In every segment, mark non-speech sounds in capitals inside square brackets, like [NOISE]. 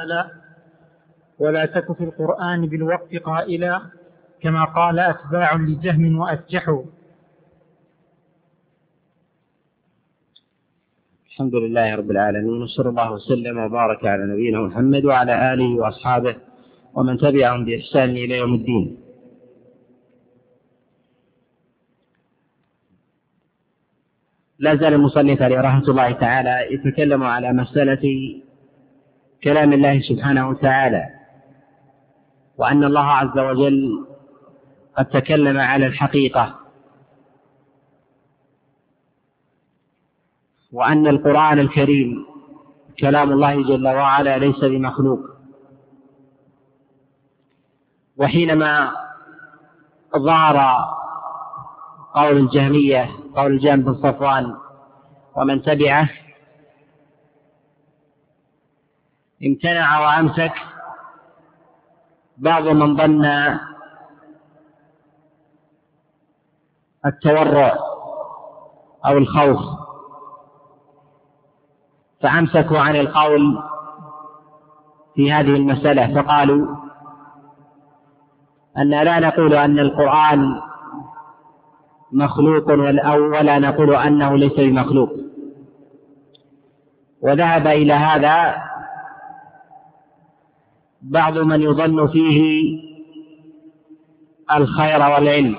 فلا ولا تك في القرآن بالوقت قائلا كما قال أتباع لجهم وأسجحوا الحمد لله رب العالمين وصلى الله وسلم وبارك على نبينا محمد وعلى آله وأصحابه ومن تبعهم بإحسان إلى يوم الدين. لا زال المصنف عليه رحمة الله تعالى يتكلم على مسألة كلام الله سبحانه وتعالى وأن الله عز وجل قد تكلم على الحقيقة وأن القرآن الكريم كلام الله جل وعلا ليس بمخلوق. وحينما ظهر قول الجهمية قول الجهم بن صفوان ومن تبعه امتنع وأمسك. بعض من ظن التورع أو الخوف فأمسكوا عن القول في هذه المسألة فقالوا أن لا نقول أن القرآن مخلوق ولا نقول أنه ليس بمخلوق. وذهب إلى هذا بعض من يظن فيه الخير والعلم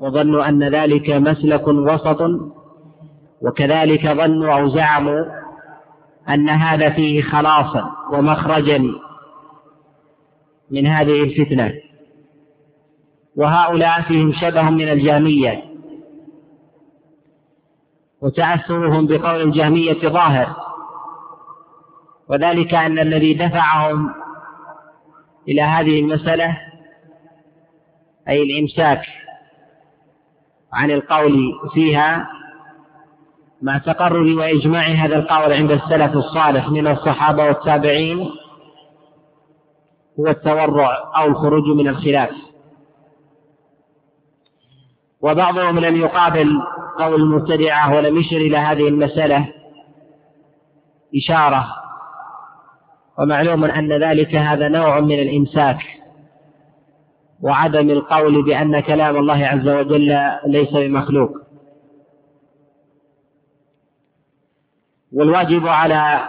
وظنوا أن ذلك مسلك وسط وكذلك ظنوا أو زعموا أن هذا فيه خلاصا ومخرجا من هذه الفتنة. وهؤلاء فيهم شبه من الجهمية. وتأثرهم بقول الجهمية ظاهر وذلك أن الذي دفعهم إلى هذه المسألة أي الإمساك عن القول فيها مع تقرر وإجماع هذا القول عند السلف الصالح من الصحابة والتابعين هو التورع أو الخروج من الخلاف. وبعضهم لم يقابل قول المبتدعة ولم يشر إلى هذه المسألة إشارة ومعلوم أن ذلك هذا نوع من الإمساك وعدم القول بأن كلام الله عز وجل ليس بمخلوق. والواجب على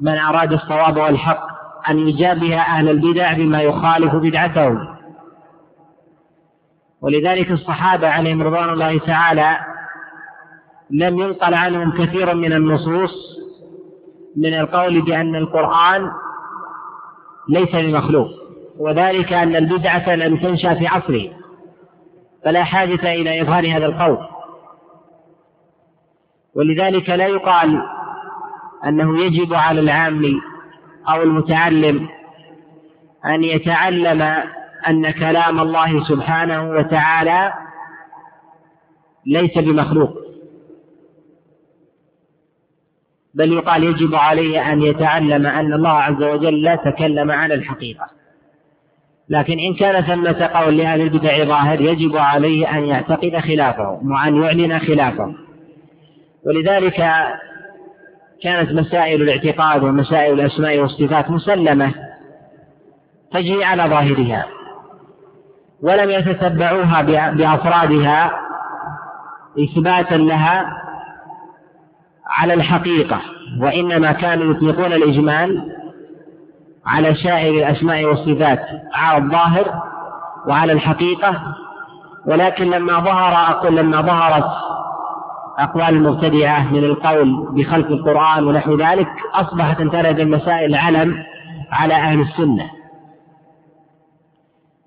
من أراد الصواب والحق أن يجابه أهل البدع بما يخالف بدعتهم ولذلك الصحابة عليهم رضوان الله تعالى لم ينقل عنهم كثير من النصوص من القول بأن القرآن ليس بمخلوق وذلك أن البدعة لم تنشأ في عصره فلا حاجة إلى إظهار هذا القول. ولذلك لا يقال أنه يجب على العام أو المتعلم أن يتعلم أن كلام الله سبحانه وتعالى ليس بمخلوق. بل يقال يجب عليه أن يتعلم أن الله عز وجل لا تكلم عن الحقيقة. لكن إن كان ثمة قول لأهل البدع ظاهر يجب عليه أن يعتقد خلافه وأن يعلن خلافه. ولذلك كانت مسائل الاعتقاد ومسائل الأسماء والصفات مسلمة تجري على ظاهرها ولم يتتبعوها بأفرادها إثباتا لها على الحقيقة وإنما كانوا يطلقون الإجمال على سائر الأسماء والصفات على الظاهر وعلى الحقيقة. ولكن لما ظهر أقول لما ظهرت أقوال المبتدعة من القول بخلق القرآن ونحو ذلك أصبحت ترد المسائل علم على أهل السنة.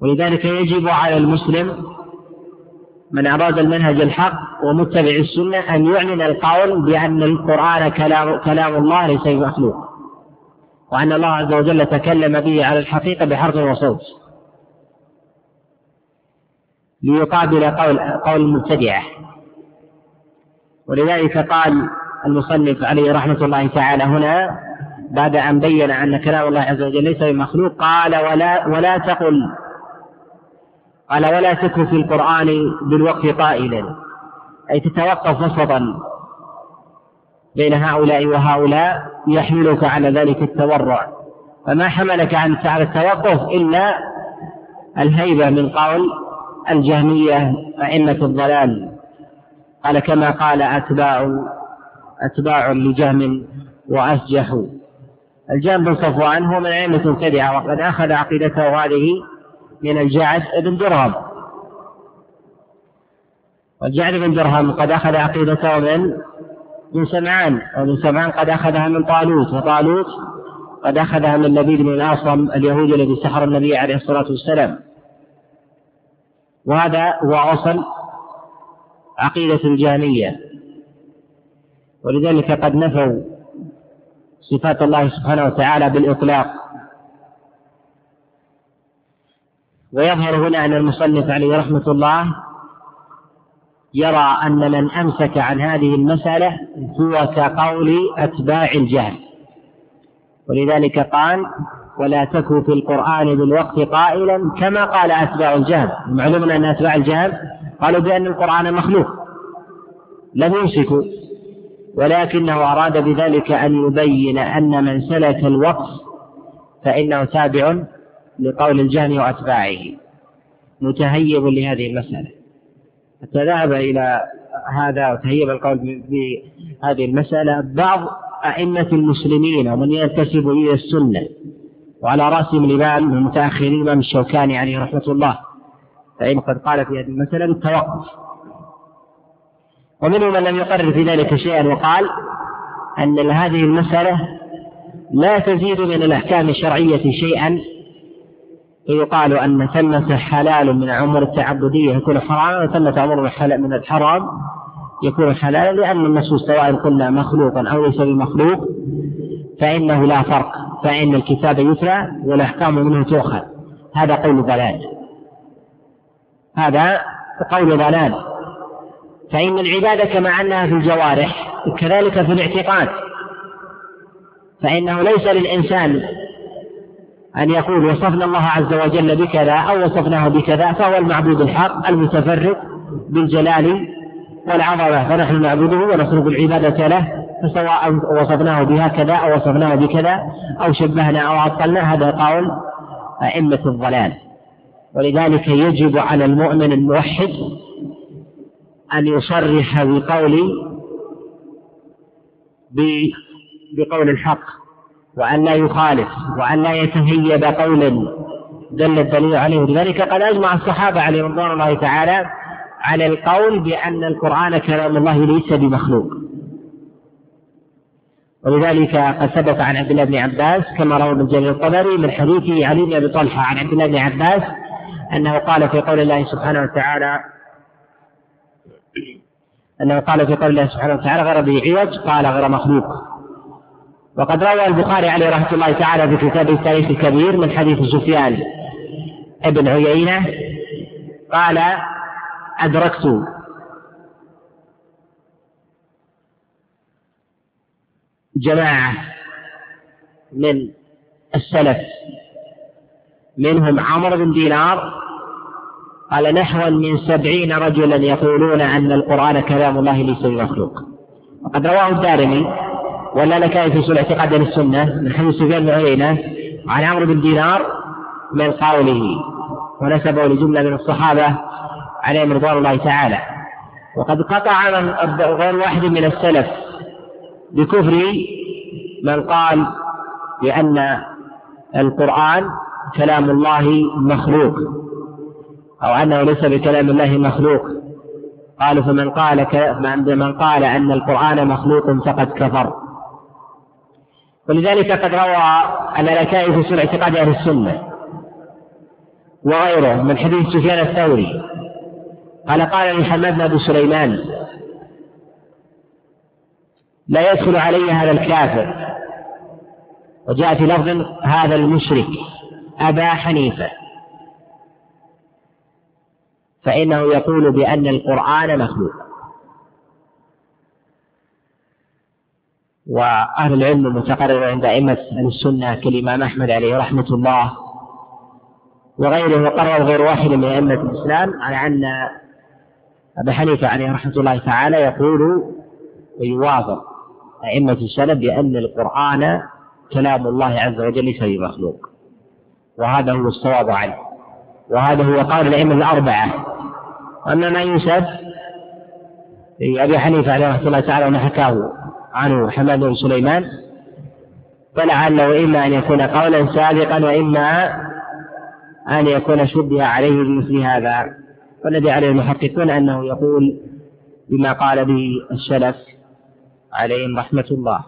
ولذلك يجب على المسلم من أراد المنهج الحق ومتبع السنة أن يعلن القول بأن القرآن كلام, كلام الله ليس بمخلوق وأن الله عز وجل تكلم به على الحقيقة بحرف وصوت. ليقابل قول قول المبتدعة ولذلك قال المصنف عليه رحمة الله تعالى هنا بعد أن بين أن كلام الله عز وجل ليس بمخلوق قال ولا ولا تقل قال ولا تكن في القرآن بالوقف قائلا. أي تتوقف وسطا بين هؤلاء وهؤلاء يحملك على ذلك التورع. فما حملك عن على التوقف إلا الهيبة من قول الجهمية أئمة الضلال. قال كما قال أتباع أتباع لجهم وأسجحوا الجهم بن صفوان هو من أئمة مبتدعة وقد أخذ عقيدته هذه من الجعد بن درهم. والجعد بن درهم قد أخذ عقيدته من من سمعان ومن سمعان قد أخذها من طالوت وطالوت قد أخذها من لبيد بن الأصم اليهودي الذي سحر النبي عليه الصلاة والسلام. وهذا هو أصل عقيدة الجهمية. ولذلك قد نفوا صفات الله سبحانه وتعالى بالإطلاق. ويظهر هنا أن المصنف عليه رحمة الله يرى أن من أمسك عن هذه المسألة هو كقول أتباع الجهل. ولذلك قال ولا تكن في القرآن بالوقت قائلا كما قال أتباع الجهل. معلوم أن أتباع الجهل قالوا بأن القرآن مخلوق لم يمسكوا ولكنه أراد بذلك أن يبين أن من سلك الوقف فإنه تابع لقول الجهل وأتباعه. متهيب لهذه المسألة. حتى ذهب إلى هذا وتهيب القول بهذه المسألة. بعض أئمة المسلمين ومن ينتسب إلى السنة وعلى رأسهم الإمام المتأخرين الإمام الشوكاني عليه رحمة الله فإن قد قال في هذه المسألة بالتوقف ومنهم من لم يقرر في ذلك شيئا وقال أن هذه المسألة لا تزيد من الأحكام الشرعية شيئا فيقال أن ثمة حلال من الأمور التعبدية يكون حراما وثمة أمور من الحرام يكون حلالا لأن النصوص سواء قلنا مخلوقا أو ليس بمخلوق فإنه لا فرق فإن الكتاب يتلى والأحكام منه تؤخذ هذا قول ضلال. هذا قول ضلال. فإن العبادة كما أنها في الجوارح كذلك في الاعتقاد. فإنه ليس للإنسان أن يقول وصفنا الله عز وجل بكذا أو وصفناه بكذا فهو المعبود الحق المتفرد بالجلال والعظمة. فنحن نعبده ونصرف العبادة له فسواء وصفناه بهكذا أو وصفناه بكذا أو شبهنا أو عطلنا هذا قول أئمة الضلال. ولذلك يجب على المؤمن الموحد أن يصرح بقول بقول الحق. وأن لا يخالف وأن لا يتهيب قولا دل الدليل عليه لذلك قد أجمع الصحابة عليهم رضوان الله تعالى على القول بأن القرآن كلام الله ليس بمخلوق. ولذلك قد ثبت عن عبد الله بن عباس كما روى ابن جرير الطبري من حديث علي بن أبي طلحة عن عبد الله بن عباس أنه قال في قول الله سبحانه وتعالى أنه قال في قول الله سبحانه وتعالى غير ذي عوج قال غير مخلوق. وقد روى البخاري عليه رحمة الله تعالى في كتابه التاريخ الكبير من حديث سفيان ابن عيينة قال أدركت جماعة من السلف منهم عمرو بن دينار قال نحو من سبعين رجلا يقولون أن القرآن كلام الله ليس بمخلوق وقد رواه الدارمي ولا لك في سوء اعتقاد السنة؟ من حديث سفيان بن عيينة عن عمرو بن دينار من قوله ونسبه لجملة من الصحابة عليهم رضوان الله تعالى. وقد قطع غير واحد من السلف بكفر من قال بأن القرآن كلام الله مخلوق أو أنه ليس بكلام الله مخلوق. قالوا فمن قال من قال أن القرآن مخلوق فقد كفر. ولذلك قد روى الألكائي في سنة اعتقاد أهل السنة وغيره من حديث سفيان الثوري. قال قال لي حماد بن أبي سليمان لا يدخل علي هذا الكافر. وجاء في لفظ هذا المشرك أبا حنيفة. فإنه يقول بأن القرآن مخلوق. وأهل العلم المتقرر عند أئمة السنة كالإمام أحمد عليه رحمة الله وغيره وقرر غير واحد من أئمة الإسلام على أن أبا حنيفة عليه رحمة الله تعالى يقول ويواظب أئمة السلف بأن القرآن كلام الله عز وجل ليس بمخلوق. وهذا هو الصواب عنه وهذا هو قول الأئمة الأربعة. أما ما ينسب أبي حنيفة عليه رحمة الله تعالى وما حكاه عنه حماد بن سليمان فلعله إما أن يكون قولا سابقا وإما أن يكون شبه عليه بمثل هذا. والذي عليه المحققون أنه يقول بما قال به السلف عليهم رحمة الله.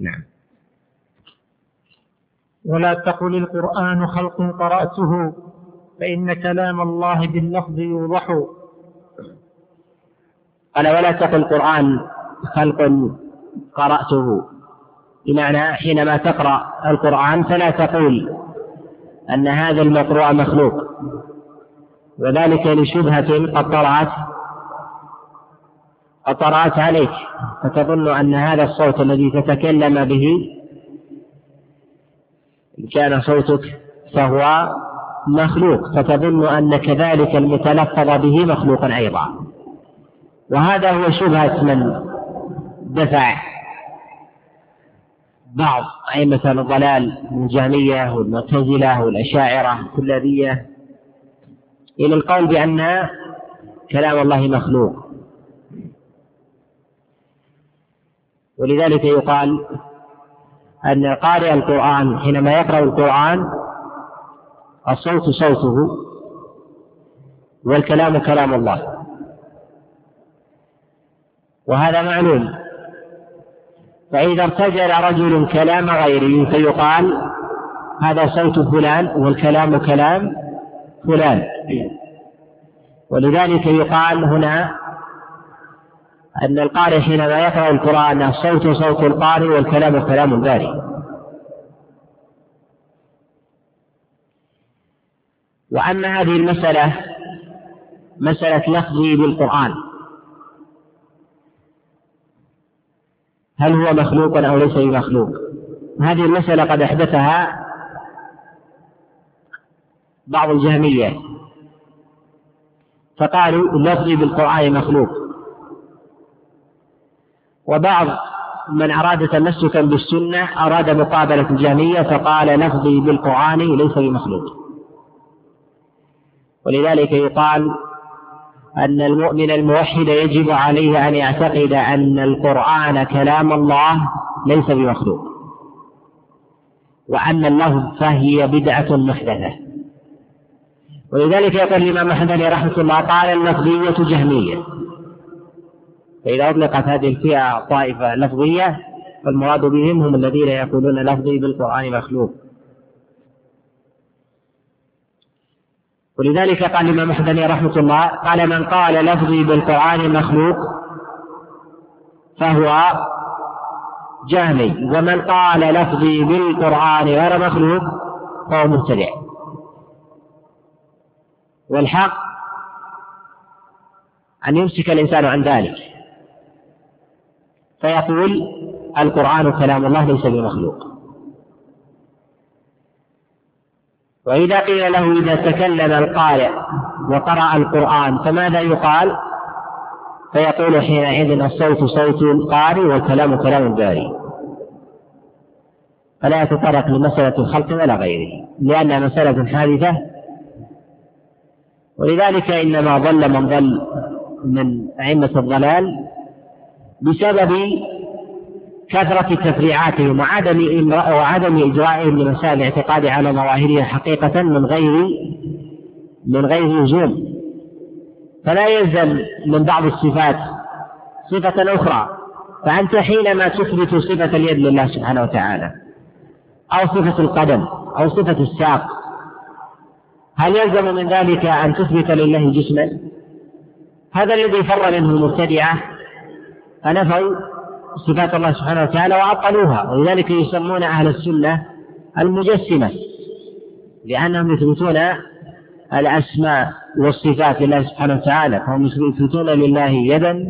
نعم. ولا تقل القرآن خلق قرأته فإن كلام الله باللفظ يوضح. قال ولا تقل القرآن خلق قرأته. بمعنى حينما تقرأ القرآن فلا تقول أن هذا المقروء مخلوق. وذلك لشبهة قد طرأت قد طرأت عليك فتظن أن هذا الصوت الذي تتكلم به إن كان صوتك فهو مخلوق فتظن أن كذلك المتلفظ به مخلوقا أيضا. وهذا هو شبهة من دفع بعض أئمة الضلال من الجهمية والمعتزلة والأشاعرة الكلابية إلى القول بأن كلام الله مخلوق. ولذلك يقال أن قارئ القرآن حينما يقرأ القرآن الصوت صوته والكلام كلام الله. وهذا معلوم. فإذا ارتجل رجل كلام غيره فيقال هذا صوت فلان والكلام كلام فلان. ولذلك يقال هنا أن القارئ حينما يقرأ القرآن الصوت صوت القارئ والكلام كلام الباري وأما هذه المسألة مسألة لفظي بالقرآن. هل هو مخلوق أو ليس بمخلوق؟ هذه المسألة قد أحدثها بعض الجهمية فقالوا لفظي بالقرآن مخلوق. وبعض من أراد تمسكا بالسنة أراد مقابلة الجهمية فقال لفظي بالقرآن ليس بمخلوق. ولذلك يقال أن المؤمن الموحد يجب عليه أن يعتقد أن القرآن كلام الله ليس بمخلوق وأن اللفظ فهي بدعة محدثة. ولذلك يقول الإمام أحمد رحمة الله قال اللفظية جهمية. فإذا أطلقت هذه الفئة طائفة لفظية فالمراد بهم هم الذين يقولون لفظي بالقرآن مخلوق. ولذلك قال الإمام أحمد رحمة الله قال من قال لفظي بالقرآن مخلوق فهو جهمي ومن قال لفظي بالقرآن غير مخلوق فهو مبتدع. والحق أن يمسك الإنسان عن ذلك. فيقول القرآن كلام الله ليس بمخلوق. وإذا قيل له إذا تكلم القارئ وقرأ القرآن فماذا يقال؟ فيقول حينئذ الصوت صوت القارئ والكلام كلام الباري فلا يتطرق لمسألة الخلق ولا غيره لأنها مسألة حادثة ولذلك إنما ضل من ضل من أئمة الضلال بسبب كثرة تفريعاتهم وعدم وعدم إجرائهم لمسائل الاعتقاد على ظواهرها حقيقة من غير من غير لزوم. فلا يلزم من بعض الصفات صفة أخرى. فأنت حينما تثبت صفة اليد لله سبحانه وتعالى أو صفة القدم أو صفة الساق هل يلزم من ذلك أن تثبت لله جسما؟ هذا الذي فر منه المبتدعة. فنفوا صفات الله سبحانه وتعالى وعطلوها ولذلك يسمون أهل السنة المجسمة لأنهم يثبتون الأسماء والصفات لله سبحانه وتعالى فهم يثبتون لله يدا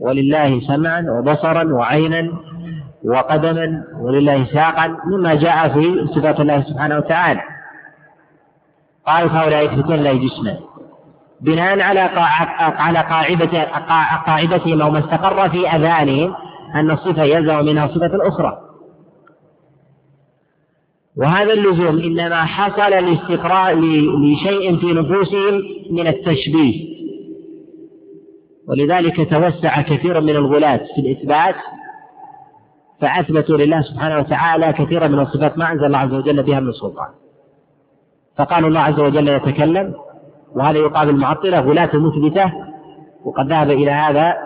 ولله سمعا وبصرا وعينا وقدما ولله ساقا مما جاء في صفات الله سبحانه وتعالى. قالوا هؤلاء يثبتون لله جسما. بناء على على قاعدة قاعدتهم أو ما استقر في أذانهم أن الصفة يلزم منها صفة أخرى. وهذا اللزوم إنما حصل لاستقراء لشيء في نفوسهم من التشبيه. ولذلك توسع كثير من الغلاة في الإثبات فأثبتوا لله سبحانه وتعالى كثيرا من الصفات ما أنزل الله عز وجل بها من سلطان. فقالوا الله عز وجل يتكلم وهذا يقابل المعطلة غلاة مثبتة وقد ذهب إلى هذا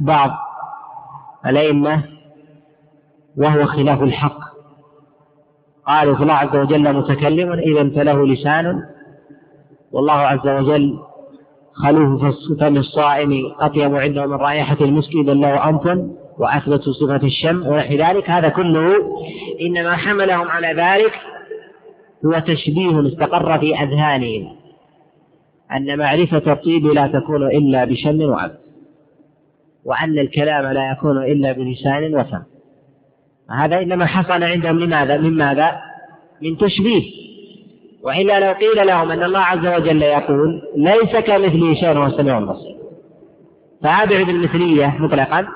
بعض الأئمة وهو خلاف الحق. قالوا فالله عز وجل متكلم إذا فله لسان. والله عز وجل خلوه فم الصائم أطيب عنده من رائحة المسك إذا له أنف وأثبتوا صفة الشم ونحو ذلك. هذا كله إنما حملهم على ذلك هو تشبيه استقر في أذهانهم أن معرفة الطيب لا تكون إلا بشم وعبد. وأن الكلام لا يكون إلا بلسان وفم هذا إنما حصل عندهم لماذا؟ من ماذا؟ من تشبيه. وإلا لو قيل لهم أن الله عز وجل يقول ليس كمثله شيء وهو السميع البصير. فأبعد المثلية مطلقا.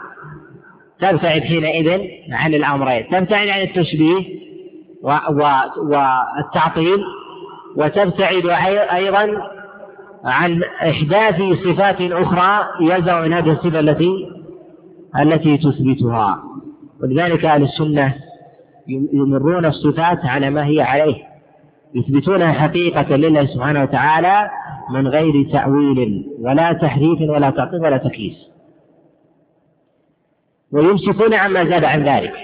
تبتعد حينئذ عن الأمرين. تبتعد عن التشبيه والتعطيل. وتبتعد أيضا عن إحداث صفات أخرى يلزم من هذه الصفة التي التي تثبتها. ولذلك أهل السنة يمرون الصفات على ما هي عليه. يثبتونها حقيقة لله سبحانه وتعالى من غير تأويل ولا تحريف ولا تعطيل ولا تكييف. ويمسكون عما زاد عن ذلك.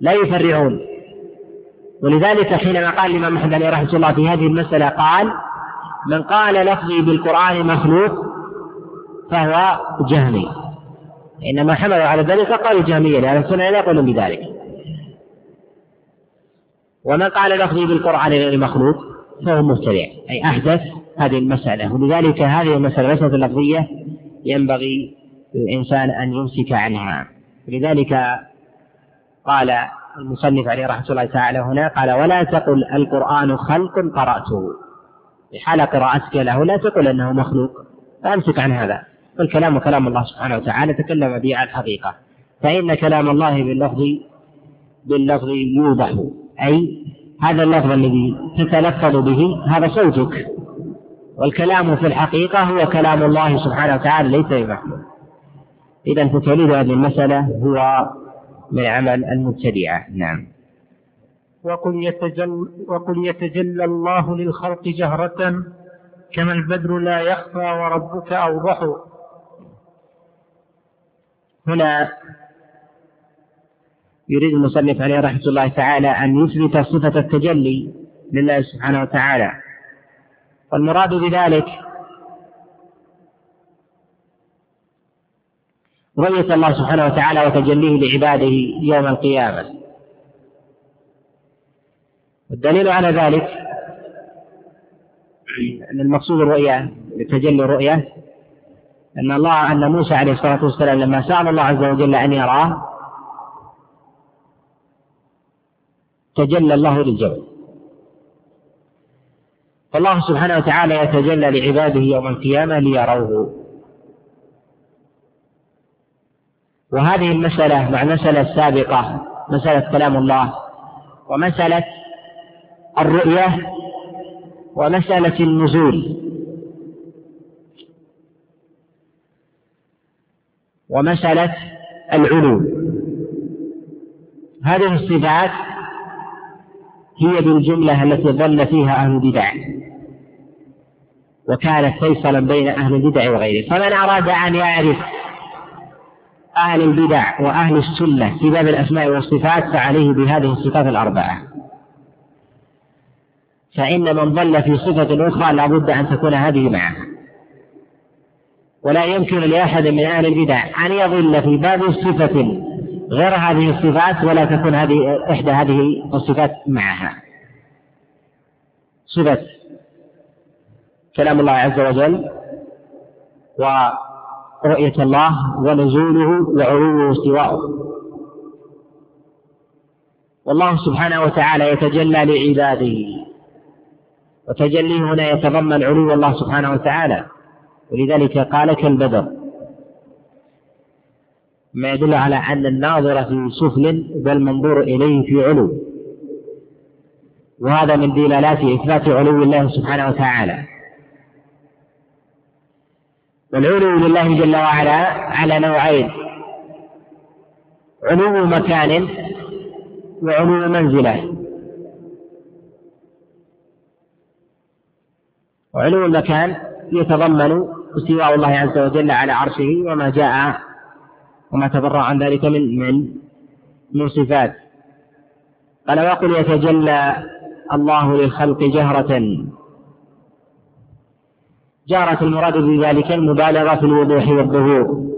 لا يفرعون. ولذلك حينما قال الإمام أحمد رحمة الله في هذه المسألة قال من قال لفظي بالقرآن مخلوق فهو جهمي. إنما حملوا على ذلك قالوا جهميا لأن السنة لا يقولون بذلك. ومن قال لفظي بالقرآن غير مخلوق فهو مبتدع أي أحدث هذه المسألة. ولذلك هذه المسألة المسألة اللفظية ينبغي للإنسان أن يمسك عنها. لذلك قال المصنف عليه رحمة الله تعالى هنا قال ولا تقل القرآن خلق قرأته. في حال قراءتك له لا تقل أنه مخلوق. فأمسك عن هذا. فالكلام كلام الله سبحانه وتعالى تكلم به على الحقيقة. فإن كلام الله باللفظ باللفظ يوضح. أي هذا اللفظ الذي تتلفظ به هذا صوتك. والكلام في الحقيقة هو كلام الله سبحانه وتعالى ليس بمخلوق إذا فتوليد هذه المسألة هو من عمل المبتدعة نعم. وقل يتجل وقل يتجلى الله للخلق جهرة كما البدر لا يخفى وربك أوضح. هنا يريد المصنف عليه رحمة الله تعالى أن يثبت صفة التجلي لله سبحانه وتعالى. والمراد بذلك رؤية الله سبحانه وتعالى وتجليه لعباده يوم القيامة. والدليل على ذلك أن المقصود الرؤية لتجلي الرؤية أن الله أن موسى عليه الصلاة والسلام لما سأل الله عز وجل أن يراه تجلى الله للجبل. فالله سبحانه وتعالى يتجلى لعباده يوم القيامة ليروه. وهذه المسألة مع المسألة السابقة مسألة كلام الله ومسألة الرؤية ومسألة النزول. ومسألة العلو هذه الصفات هي بالجملة التي ظل فيها أهل البدع وكانت فيصلا بين أهل البدع وغيره فمن أراد أن يعرف أهل البدع وأهل السنة في باب الأسماء والصفات فعليه بهذه الصفات الأربعة. فإن من ضل في صفة أخرى لابد أن تكون هذه معها ولا يمكن لأحد من أهل البدع أن يضل في باب صفة غير هذه الصفات ولا تكون هذه إحدى هذه الصفات معها. صفة كلام الله عز وجل ورؤية الله ونزوله وعلوه واستواءه والله سبحانه وتعالى يتجلى لعباده. وتجليه هنا يتضمن علو الله سبحانه وتعالى. ولذلك قال كالبدر ما يدل على أن الناظر في سفل بل منظور إليه في علو. وهذا من دلالات إثبات علو الله سبحانه وتعالى. والعلو لله جل وعلا على نوعين علو مكان وعلو منزلة. وعلو المكان يتضمن استواء الله عز وجل على عرشه وما جاء وما تبرع عن ذلك من من من صفات. قال وقل يتجلى الله للخلق جهرة. جارة المراد بذلك المبالغة في الوضوح والظهور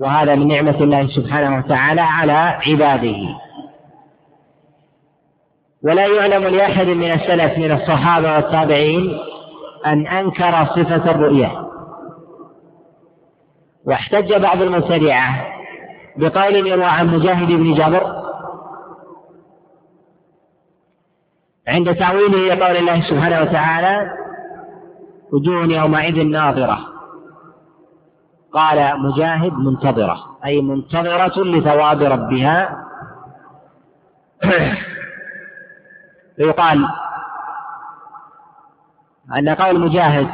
وهذا من نعمة الله سبحانه وتعالى على عباده. ولا يعلم لأحد من السلف من الصحابة والتابعين أن أنكر صفة الرؤية واحتج بعض المبتدعة بقول يروى عن مجاهد بن جابر عند تأويله لقول الله سبحانه وتعالى وجوه يومئذ ناظرة قال مجاهد منتظرة أي منتظرة لثواب ربها. [CLEARS THROAT] فيقال أن قول مجاهد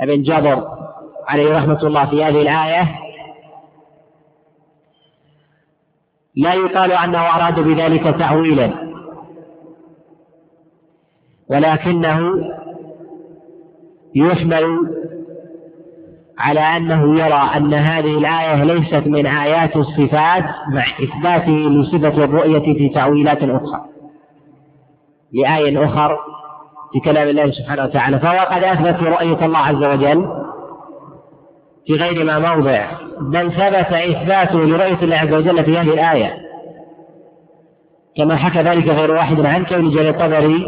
ابن جابر عليه رحمة الله في هذه الآية لا يقال أنه أراد بذلك تأويلا ولكنه يحمل على أنه يرى أن هذه الآية ليست من آيات الصفات مع إثباته لصفة الرؤية في تأويلات أخرى لآية أخر في كلام الله سبحانه وتعالى فهو قد أثبت رؤية الله عز وجل في غير ما موضع بل ثبت إثباته لرؤية الله عز وجل في هذه الآية. كما حكى ذلك غير واحد عن كون جل الطبري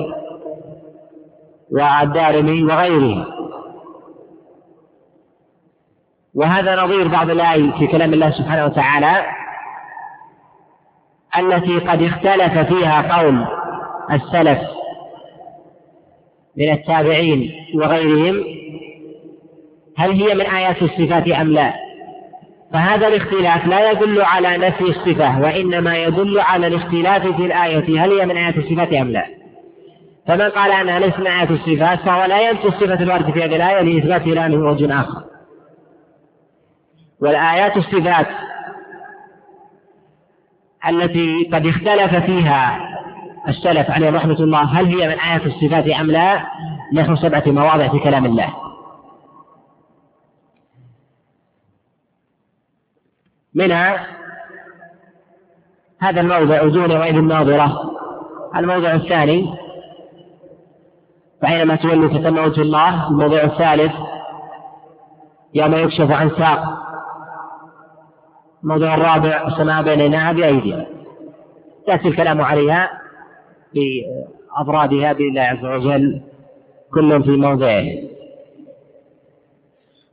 والدارمي وغيره. وهذا نظير بعض الآي في كلام الله سبحانه وتعالى التي قد اختلف فيها قول السلف من التابعين وغيرهم هل هي من آيات الصفات أم لا؟ فهذا الاختلاف لا يدل على نفي الصفة وإنما يدل على الاختلاف في الآية هل هي من آيات الصفات أم لا؟ فمن قال أنها ليست من آيات الصفات فهو لا ينفي الصفة الواردة في هذه الآية لإثبات لا من وجه آخر. والآيات الصفات التي قد اختلف فيها السلف عليهم رحمة الله هل هي من آيات الصفات أم لا؟ نحو سبعة مواضع في كلام الله. منها هذا الموضع وجود يومئذ ناظرة. الموضع الثاني فأينما تولوا فتم وجه الله الموضع الثالث يوم يكشف عن ساق. الموضع الرابع السماء بيننا بأيدينا يأتي الكلام عليها. في أفرادها بإذن الله عز وجل كل في موضعه.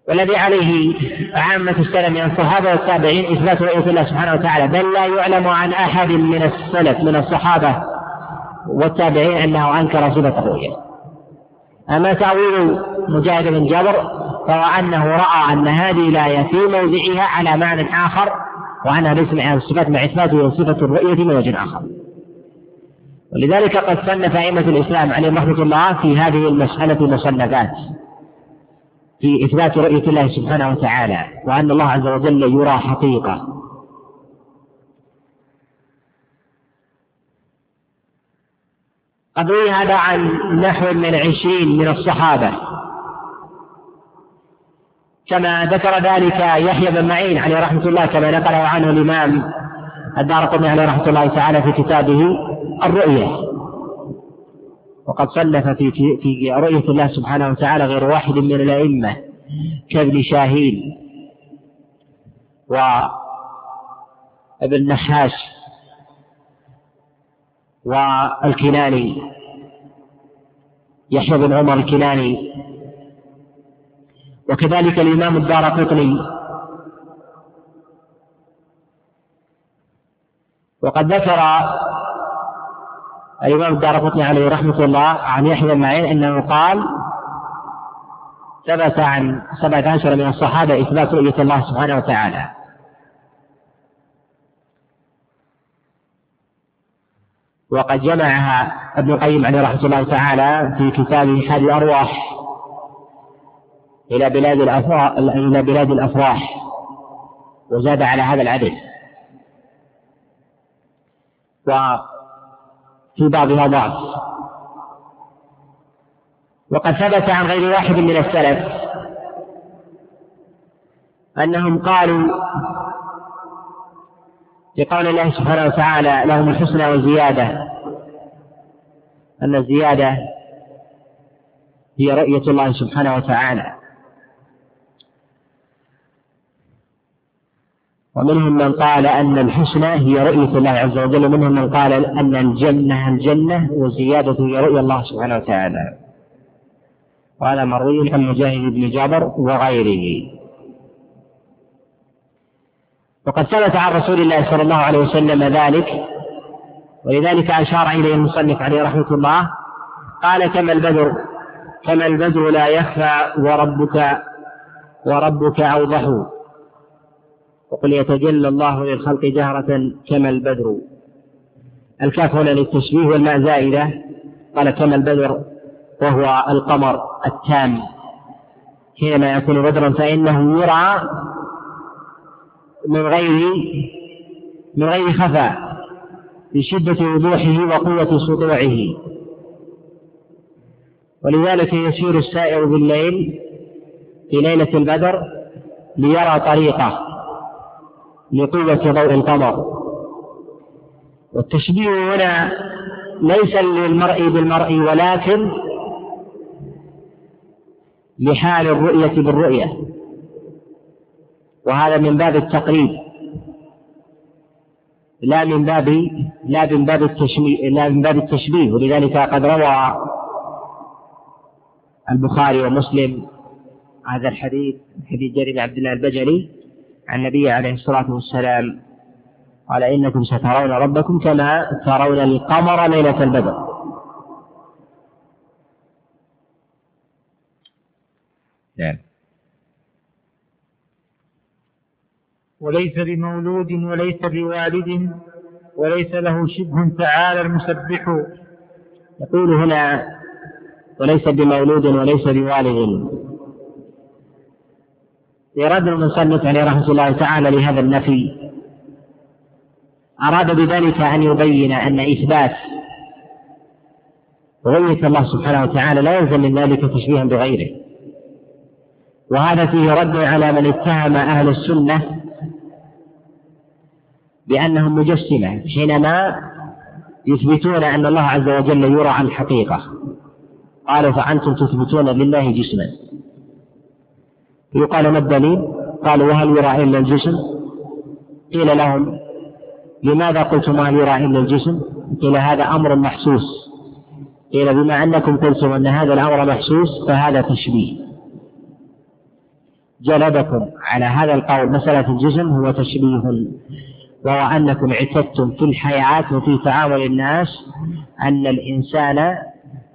والذي عليه عامة السلف من الصحابة والتابعين إثبات رؤية الله سبحانه وتعالى بل لا يعلم عن أحد من السلف من الصحابة والتابعين أنه أنكر صفة الرؤية. أما تأويل مجاهد بن جبر فهو أنه رأى أن هذه الآية في موضعها على معنى آخر وأنها ليس من الصفات مع إثبات صفة الرؤية من وجه آخر. ولذلك قد صنف أئمة الإسلام عليهم رحمة الله في هذه المسألة مصنفات في إثبات رؤية الله سبحانه وتعالى وأن الله عز وجل يرى حقيقة. قد روي هذا عن نحو من عشرين من الصحابة. كما ذكر ذلك يحيى بن معين عليه رحمة الله كما نقله عنه الإمام الدار عليه رحمة الله تعالى في كتابه الرؤية. وقد صنف في في رؤية الله سبحانه وتعالى غير واحد من الأئمة كابن شاهين وابن نحاش والكناني يحيى بن عمر الكناني وكذلك الإمام الدار قطني وقد ذكر الإمام الدار عليه رحمة الله عن يحيى بن معين أنه قال ثبت عن سبعة عشر من الصحابة إثبات رؤية الله سبحانه وتعالى. وقد جمعها ابن القيم عليه رحمة الله تعالى في كتابه حاد الأرواح إلى بلاد الأفراح إلى بلاد الأفراح وزاد على هذا العدد. و وفي بعضها ضعف وقد ثبت عن غير واحد من السلف أنهم قالوا لقول الله سبحانه وتعالى لهم الحسنى والزيادة أن الزيادة هي رؤية الله سبحانه وتعالى. ومنهم من قال أن الحسنى هي رؤية الله عز وجل ومنهم من قال أن الجنة الجنة والزيادة هي رؤية الله سبحانه وتعالى. وهذا مروي عن مجاهد بن جابر وغيره. وقد ثبت عن رسول الله صلى الله عليه وسلم ذلك ولذلك أشار إليه المصنف عليه رحمة الله قال كما البدر كما البدر لا يخفى وربك وربك أوضح. وقل يتجلى الله للخلق جهرة كما البدر. الكاف هنا للتشبيه والماء زائدة. قال كما البدر وهو القمر التام. حينما يكون بدرا فإنه يرى من غير من غير خفاء لشدة وضوحه وقوة سطوعه. ولذلك يسير السائر بالليل في ليلة البدر ليرى طريقه. لقوة ضوء القمر. والتشبيه هنا ليس للمرء بالمرء ولكن لحال الرؤية بالرؤية. وهذا من باب التقريب. لا من باب لا من باب التشبيه لا من باب التشبيه. ولذلك قد روى البخاري ومسلم هذا الحديث حديث جرير بن عبد الله البجلي. النبي عليه الصلاة والسلام قال إنكم سترون ربكم كما ترون القمر ليلة البدر. نعم. وليس بمولود وليس بوالد وليس له شبه تعالى المسبح. يقول هنا وليس بمولود وليس بوالد. إرادة المصنف عليه رحمة الله تعالى لهذا النفي. أراد بذلك أن يبين أن إثبات رؤية الله سبحانه وتعالى لا يلزم من ذلك تشبيها بغيره. وهذا فيه رد على من اتهم أهل السنة بأنهم مجسمة حينما يثبتون أن الله عز وجل يرى عن الحقيقة. قالوا فأنتم تثبتون لله جسما. يقال ما الدليل؟ قالوا وهل يرى إلا الجسم؟ قيل لهم لماذا قلتم هل يرى إلا الجسم؟ قيل هذا أمر محسوس قيل بما أنكم قلتم أن هذا الأمر محسوس فهذا تشبيه جلبكم على هذا القول مسألة الجسم هو تشبيه وهو أنكم اعتدتم في الحياة وفي تعامل الناس أن الإنسان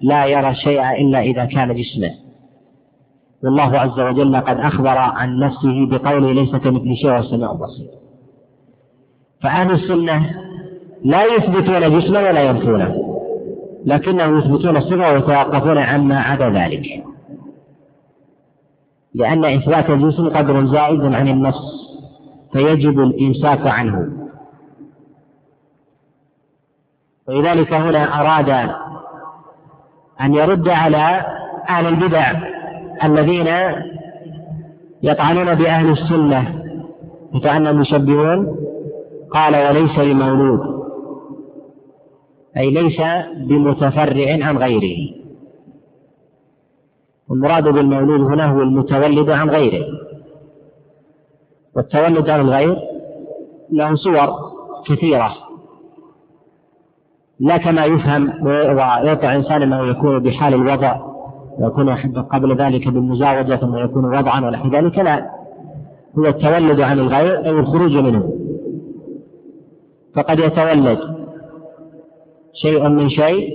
لا يرى شيئا إلا إذا كان جسما والله عز وجل قد أخبر عن نفسه بقوله ليس كمثل شيء والسميع البصير. فأهل السنة لا يثبتون جسما ولا ينفونه لكنهم يثبتون الصفة ويتوقفون عما عدا ذلك. لأن إثبات الجسم قدر زائد عن النص فيجب الإمساك عنه. ولذلك هنا أراد أن يرد على أهل البدع الذين يطعنون بأهل السنة كأنهم يشبهون قال وليس بمولود. أي ليس بمتفرع عن غيره. والمراد بالمولود هنا هو المتولد عن غيره. والتولد عن الغير له صور كثيرة. لا كما يفهم ويطع الإنسان أنه يكون بحال الوضع. ويكون قبل ذلك بالمزاوجة ثم يكون وضعا ونحو ذلك لا. هو التولد عن الغير أو الخروج منه. فقد يتولد شيء من شيء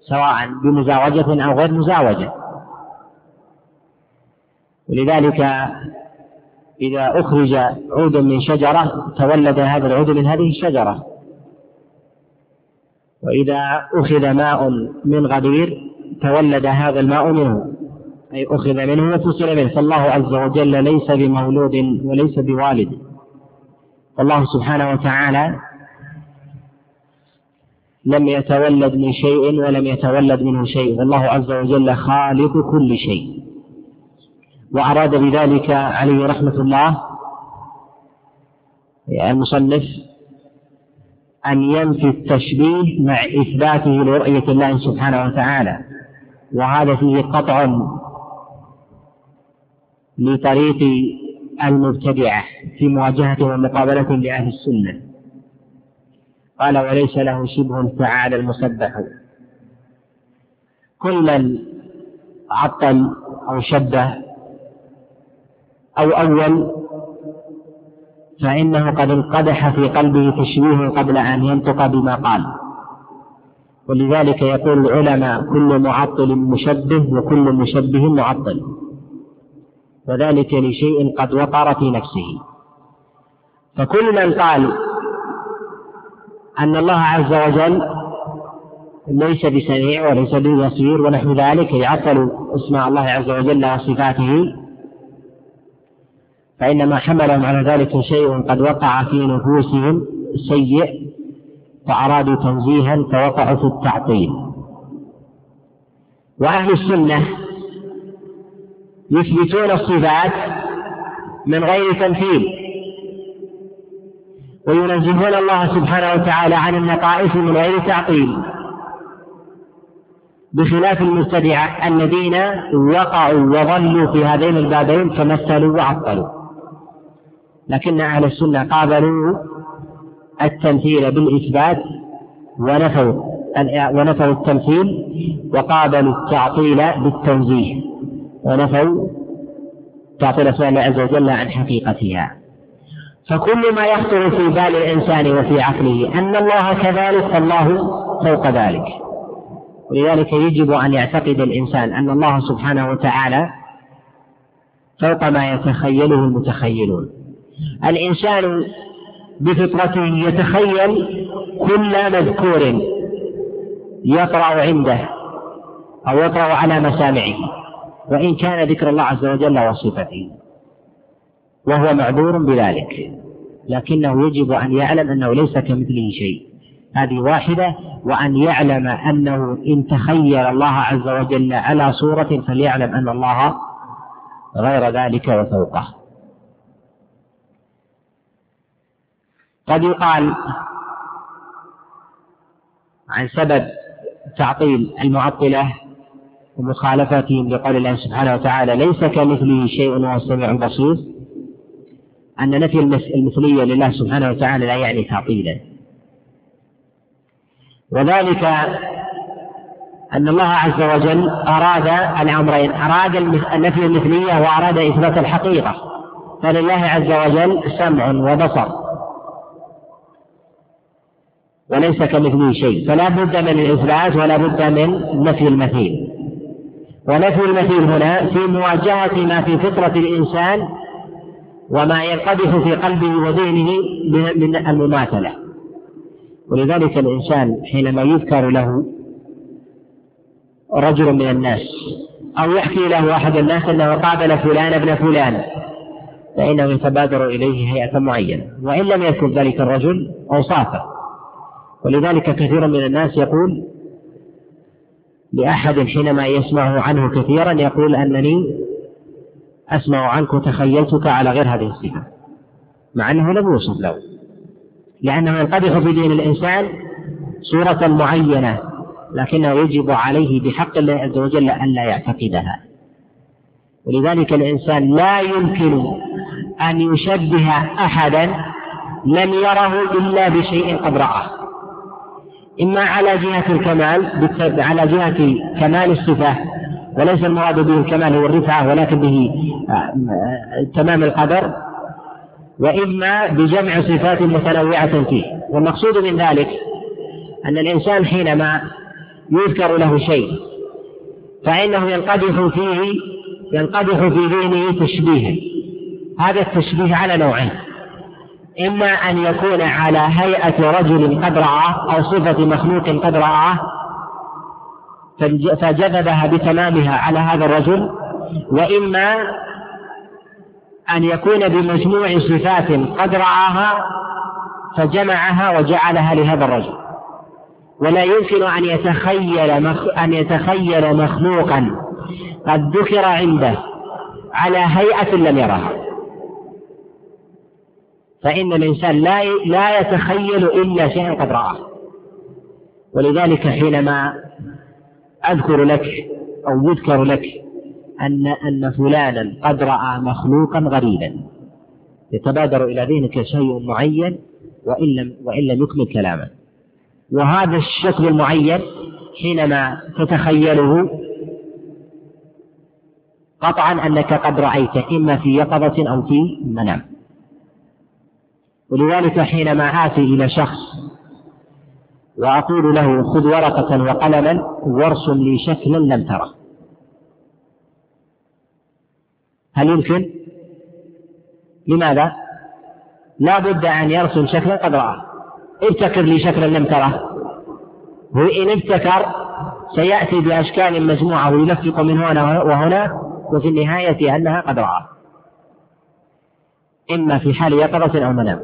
سواء بمزاوجة أو غير مزاوجة. ولذلك إذا أخرج عود من شجرة تولد هذا العود من هذه الشجرة. وإذا أخذ ماء من غدير تولد هذا الماء منه أي أخذ منه وفصل منه. فالله عز وجل ليس بمولود وليس بوالد. والله سبحانه وتعالى لم يتولد من شيء ولم يتولد منه شيء. والله عز وجل خالق كل شيء. وأراد بذلك عليه رحمة الله المصنف أن ينفي التشبيه مع إثباته لرؤية الله سبحانه وتعالى. وهذا فيه قطع لطريق المبتدعة في مواجهة ومقابلة لأهل السنة. قال وليس له شبه تعالى المسبح. كل من عطل أو شبه أو أول فإنه قد انقدح في قلبه تشبيه قبل أن ينطق بما قال. ولذلك يقول العلماء كل معطل مشبه وكل مشبه معطل. وذلك لشيء قد وقر في نفسه. فكل من قال أن الله عز وجل ليس بسميع وليس ببصير ونحو ذلك يعطل اسماء الله عز وجل وصفاته فإنما حملهم على ذلك شيء قد وقع في نفوسهم سيء فأرادوا تنزيها فوقعوا في التعطيل. وأهل السنة يثبتون الصفات من غير تمثيل وينزهون الله سبحانه وتعالى عن النقائص من غير تعطيل بخلاف المبتدعة الذين وقعوا وظلوا في هذين البابين فمثلوا وعطلوا. لكن أهل السنة قابلوا التمثيل بالإثبات ونفوا ونفوا التمثيل وقابلوا التعطيل بالتنزيه. ونفوا تعطيل أسماء الله عز وجل عن حقيقتها. فكل ما يخطر في بال الإنسان وفي عقله أن الله كذلك فالله فوق ذلك. ولذلك يجب أن يعتقد الإنسان أن الله سبحانه وتعالى فوق ما يتخيله المتخيلون. الإنسان بفطرته يتخيل كل مذكور يطرأ عنده أو يطرأ على مسامعه وإن كان ذكر الله عز وجل وصفته. وهو معذور بذلك لكنه يجب أن يعلم أنه ليس كمثله شيء. هذه واحدة وأن يعلم أنه إن تخيل الله عز وجل على صورة فليعلم أن الله غير ذلك وفوقه. قد يقال عن سبب تعطيل المعطلة ومخالفتهم لقول الله سبحانه وتعالى ليس كمثله شيء وهو السميع البصير أن نفي المثلية لله سبحانه وتعالى لا يعني تعطيلا. وذلك أن الله عز وجل أراد الأمرين أراد نفي المثلية وأراد إثبات الحقيقة. فلله عز وجل سمع وبصر. وليس كمثله شيء. فلا بد من الإثبات ولا بد من نفي المثيل. ونفي المثيل هنا في مواجهة ما في فطرة الإنسان وما ينقدح في قلبه وذهنه من المماثلة. ولذلك الإنسان حينما يذكر له رجل من الناس أو يحكي له أحد الناس أنه قابل فلان ابن فلان فإنه يتبادر إليه هيئة معينة. وإن لم يذكر ذلك الرجل أوصافه. ولذلك كثير من الناس يقول لأحد حينما يسمع عنه كثيرا يقول أنني أسمع عنك وتخيلتك على غير هذه الصفة مع أنه لم يوصف له لأنه ينقدح في دين الإنسان صورة معينة لكنه يجب عليه بحق الله عز وجل ألا يعتقدها. ولذلك الإنسان لا يمكن أن يشبه أحدا لم يره إلا بشيء قد رآه. إما على جهة الكمال على جهة كمال الصفة وليس المراد به الكمال هو الرفعة ولكن به آه، تمام القدر وإما بجمع صفات متنوعة فيه. والمقصود من ذلك أن الإنسان حينما يذكر له شيء فإنه ينقدح فيه ينقدح في ذهنه تشبيها هذا التشبيه على نوعين. إما أن يكون على هيئة رجل قد رآه أو صفة مخلوق قد رآه فجذبها بتمامها على هذا الرجل وإما أن يكون بمجموع صفات قد رآها فجمعها وجعلها لهذا الرجل. ولا يمكن أن يتخيل أن يتخيل مخلوقا قد ذكر عنده على هيئة لم يرها. فإن الإنسان لا لا يتخيل إلا شيئا قد رآه. ولذلك حينما أذكر لك أو يذكر لك أن أن فلانا قد رأى مخلوقا غريبا يتبادر إلى ذهنك شيء معين وإن لم وإن لم يكمل كلاما وهذا الشكل المعين حينما تتخيله قطعا أنك قد رأيته إما في يقظة أو في منام. ولذلك حينما آتي إلى شخص وأقول له خذ ورقة وقلما وارسم لي شكلا لم تره. هل يمكن؟ لماذا؟ لا بد أن يرسم شكلا قد رآه ابتكر لي شكلا لم تره. وإن ابتكر سيأتي بأشكال مجموعة ويلفق من هنا وهنا وفي النهاية أنها قد رآه إما في حال يقظة أو منام.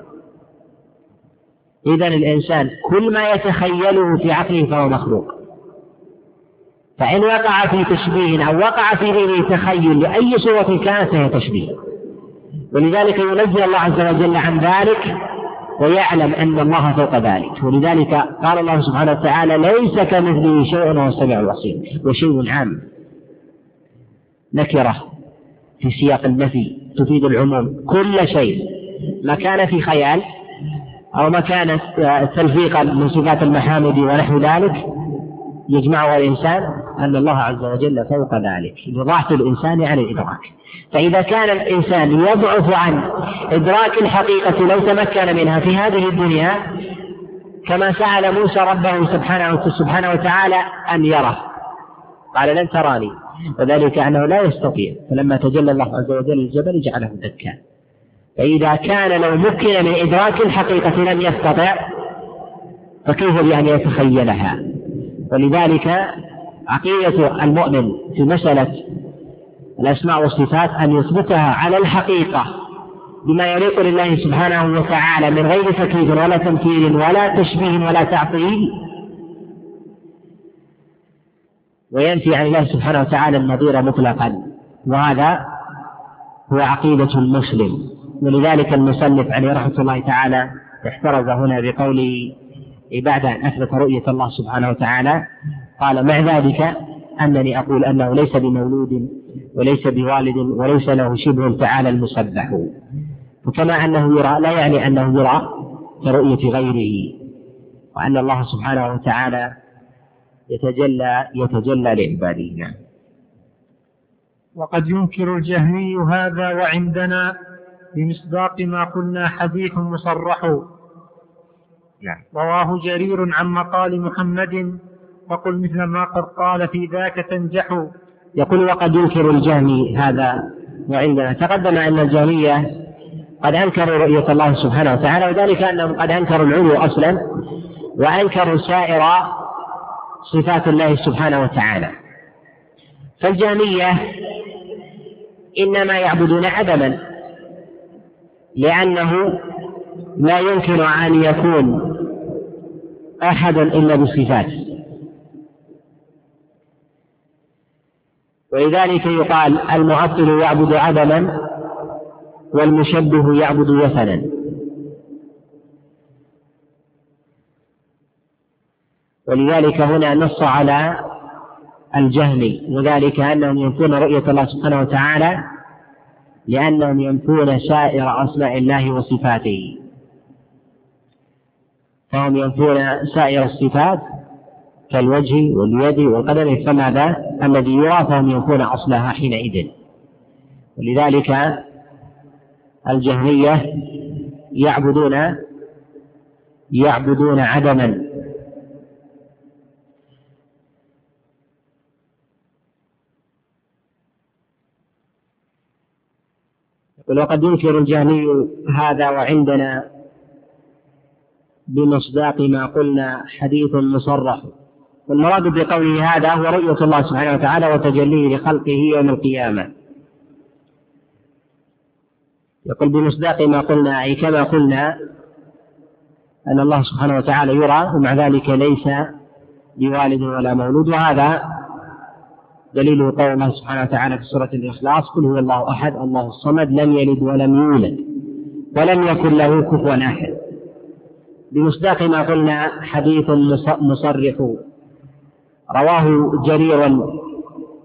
إذا الإنسان كل ما يتخيله في عقله فهو مخلوق. فإن وقع في تشبيه أو وقع في ذهنه تخيل لأي صورة كانت فهي تشبيه. ولذلك ينزل الله عز وجل عن ذلك ويعلم أن الله فوق ذلك. ولذلك قال الله سبحانه وتعالى ليس كمثله شيء وهو السميع البصير. وشيء عام. نكرة في سياق النفي تفيد العموم. كل شيء. ما كان في خيال أو ما كان تلفيقا من صفات المحامد ونحو ذلك يجمعها الإنسان أن الله عز وجل فوق ذلك لضعف الإنسان عن الإدراك. فإذا كان الإنسان يضعف عن إدراك الحقيقة لو تمكن منها في هذه الدنيا كما سأل موسى ربه سبحانه سبحانه وتعالى أن يره قال لن تراني. وذلك أنه لا يستطيع. فلما تجلى الله عز وجل الجبل جعله دكا. فإذا كان لو مكن من إدراك الحقيقة لم يستطع فكيف بأن يتخيلها؟ ولذلك عقيدة المؤمن في مسألة الأسماء والصفات أن يثبتها على الحقيقة بما يليق لله سبحانه وتعالى من غير تكييف ولا تمثيل ولا تشبيه ولا تعطيل. وينفي عن الله سبحانه وتعالى النظير مطلقا وهذا هو عقيدة المسلم. ولذلك المصنف عليه رحمة الله تعالى احترز هنا بقوله بعد أن أثبت رؤية الله سبحانه وتعالى قال مع ذلك أنني أقول أنه ليس بمولود وليس بوالد وليس له شبه تعالى المسبح. وكما أنه يرى لا يعني أنه يرى كرؤية غيره وأن الله سبحانه وتعالى يتجلى يتجلى لعباده. نعم. وقد ينكر الجهمي هذا وعندنا بمصداق ما قلنا حديث مصرح. نعم. رواه جرير عن مقال محمد فقل مثل ما قد قال في ذاك تنجح. يقول وقد ينكر الجهمي هذا وعندنا تقدم أن الجهمية قد أنكروا رؤية الله سبحانه وتعالى وذلك أنهم قد أنكروا العلو أصلا وأنكروا سائر صفات الله سبحانه وتعالى. فالجهمية إنما يعبدون عدما لأنه لا يمكن أن يكون أحد إلا بصفات ولذلك يقال المعطل يعبد عدما والمشبه يعبد وثنا. ولذلك هنا نص على الجهل وذلك أنهم ينفون رؤية الله سبحانه وتعالى لأنهم ينفون سائر أسماء الله وصفاته. فهم ينفون سائر الصفات كالوجه واليد والقدم فماذا الذي يرى فهم ينفون أصلها حينئذ. ولذلك الجهمية يعبدون يعبدون عدما. يقول وقد ينكر الجهمي هذا وعندنا بمصداق ما قلنا حديث مصرح. والمراد بقوله هذا هو رؤية الله سبحانه وتعالى وتجليه لخلقه يوم القيامة. يقول بمصداق ما قلنا أي كما قلنا أن الله سبحانه وتعالى يرى ومع ذلك ليس بوالد ولا مولود وهذا دليله قول الله سبحانه وتعالى في سورة الإخلاص قل هو الله أحد الله الصمد لم يلد ولم يولد ولم يكن له كفوا أحد. بمصداق ما قلنا حديث مصرح رواه جرير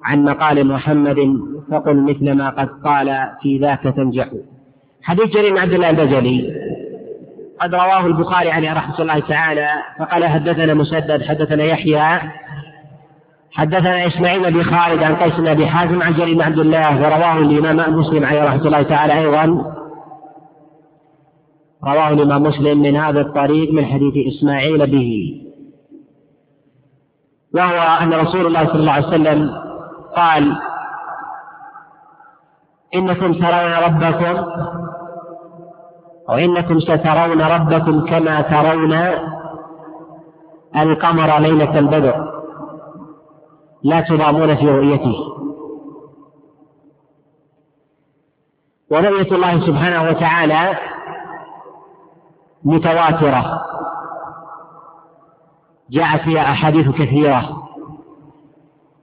عن مقال محمد فقل مثل ما قد قال في ذاك تنجح. حديث جرير عبد الله البجلي قد رواه البخاري عليه رحمة الله تعالى فقال حدثنا مسدد حدثنا يحيى حدثنا إسماعيل بن خالد عن قيس بن أبي حازم عن جرير بن عبد الله ورواه الإمام مسلم عليه رحمة الله تعالى أيضا. رواه الإمام مسلم من هذا الطريق من حديث إسماعيل به. وهو أن رسول الله صلى الله عليه وسلم قال إنكم ترون ربكم وإنكم سترون ربكم كما ترون القمر ليلة البدر. لا تضامون في رؤيته. ورؤية الله سبحانه وتعالى متواترة. جاءت فيها أحاديث كثيرة.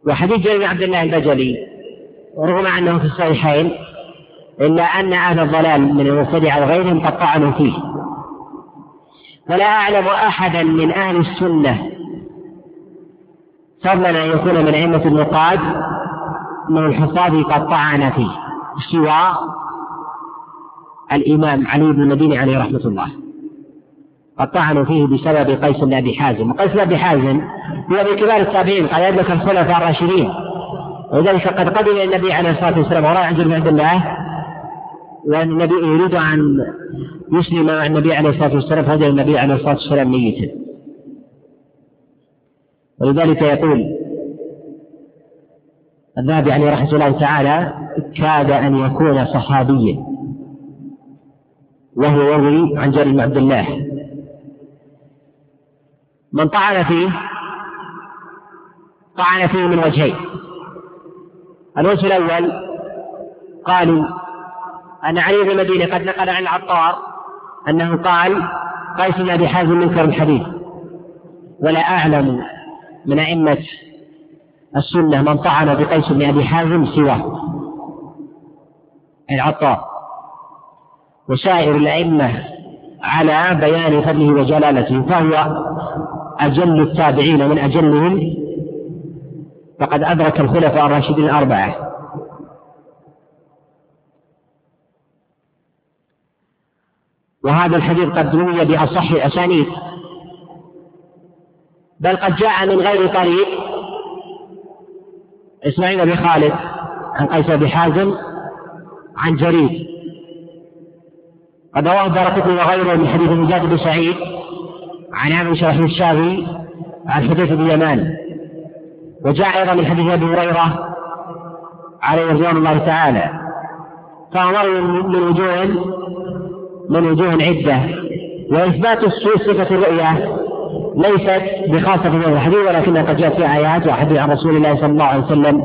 وحديث جرير بن عبد الله البجلي رغم أنه في الصحيحين إلا أن أهل الضلال من المبتدعة وغيرهم قد طعنوا فيه. ولا أعلم أحدا من أهل السنة فضلا أن يكون من أئمة النقاد من الحفاظ قد طعن فيه سوى الإمام علي بن المديني عليه رحمة الله. قد طعنوا فيه بسبب قيس بن أبي حازم. وقيس بن أبي حازم هو من كبار التابعين قد أدرك الخلفاء الراشدين. ولذلك قد قبل النبي عليه الصلاة والسلام وراء عن عبد الله وأن النبي يريد أن يسلم النبي عليه الصلاة والسلام فهدى النبي عليه الصلاة والسلام ميتا ولذلك يقول الذهبي عليه رحمة الله تعالى كاد أن يكون صحابيا. وهو يروي عن جرير بن عبد الله. من طعن فيه طعن فيه من وجهين. الوجه الأول قالوا أن علي بن المدينة قد نقل عن العطار أنه قال قيس بن أبي حازم منكر الحديث ولا أعلم من أئمة السنة من طعن بقيس بن أبي حازم سواه العطار وسائر الأئمة على بيان فضله وجلالته فهو أجل التابعين ومن أجلهم فقد أدرك الخلفاء الراشدين الأربعة. وهذا الحديث قد روي بأصح الأسانيد. بل قد جاء من غير طريق. إسماعيل بن خالد عن قيس بن حازم عن جرير. قد رواه الدارقطني وغيره من حديث مجاهد بن سعيد عن ابي شرح الشافعي عن حديث بن يمان وجاء أيضا من حديث أبي هريرة عليه رضوان الله تعالى. فهو من وجوه من وجوه عدة. وإثبات صفة الرؤية ليست بخاصة في هذا الحديث ولكنها قد جاءت في آيات وحديث عن رسول الله صلى الله عليه وسلم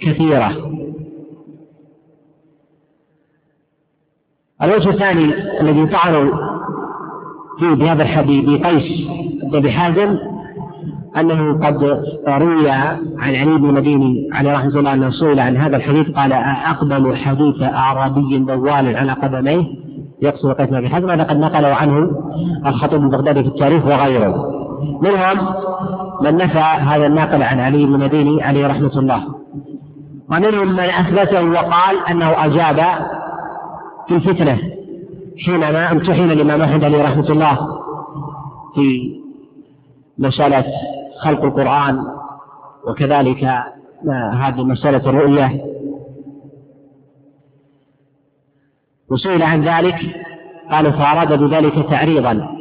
كثيرة. الوجه الثاني الذي طعنوا فيه بهذا الحديث بقيس بن حازم أنه قد روي عن علي بن المديني عليه رحمة الله أنه سئل عن هذا الحديث قال أقبل حديث أعرابي ضوال على قدميه؟ يقصد قيس بن حزم هذا قد نقله عنه الخطيب البغدادي في التاريخ وغيره. منهم من نفى هذا الناقل عن علي بن المديني عليه رحمة الله. ومنهم من أثبته وقال أنه أجاب في الفتنة حينما امتحن الإمام أحمد عليه رحمة الله في مسألة خلق القرآن وكذلك هذه مسألة الرؤية. وسئل عن ذلك قالوا فأراد بذلك تعريضا.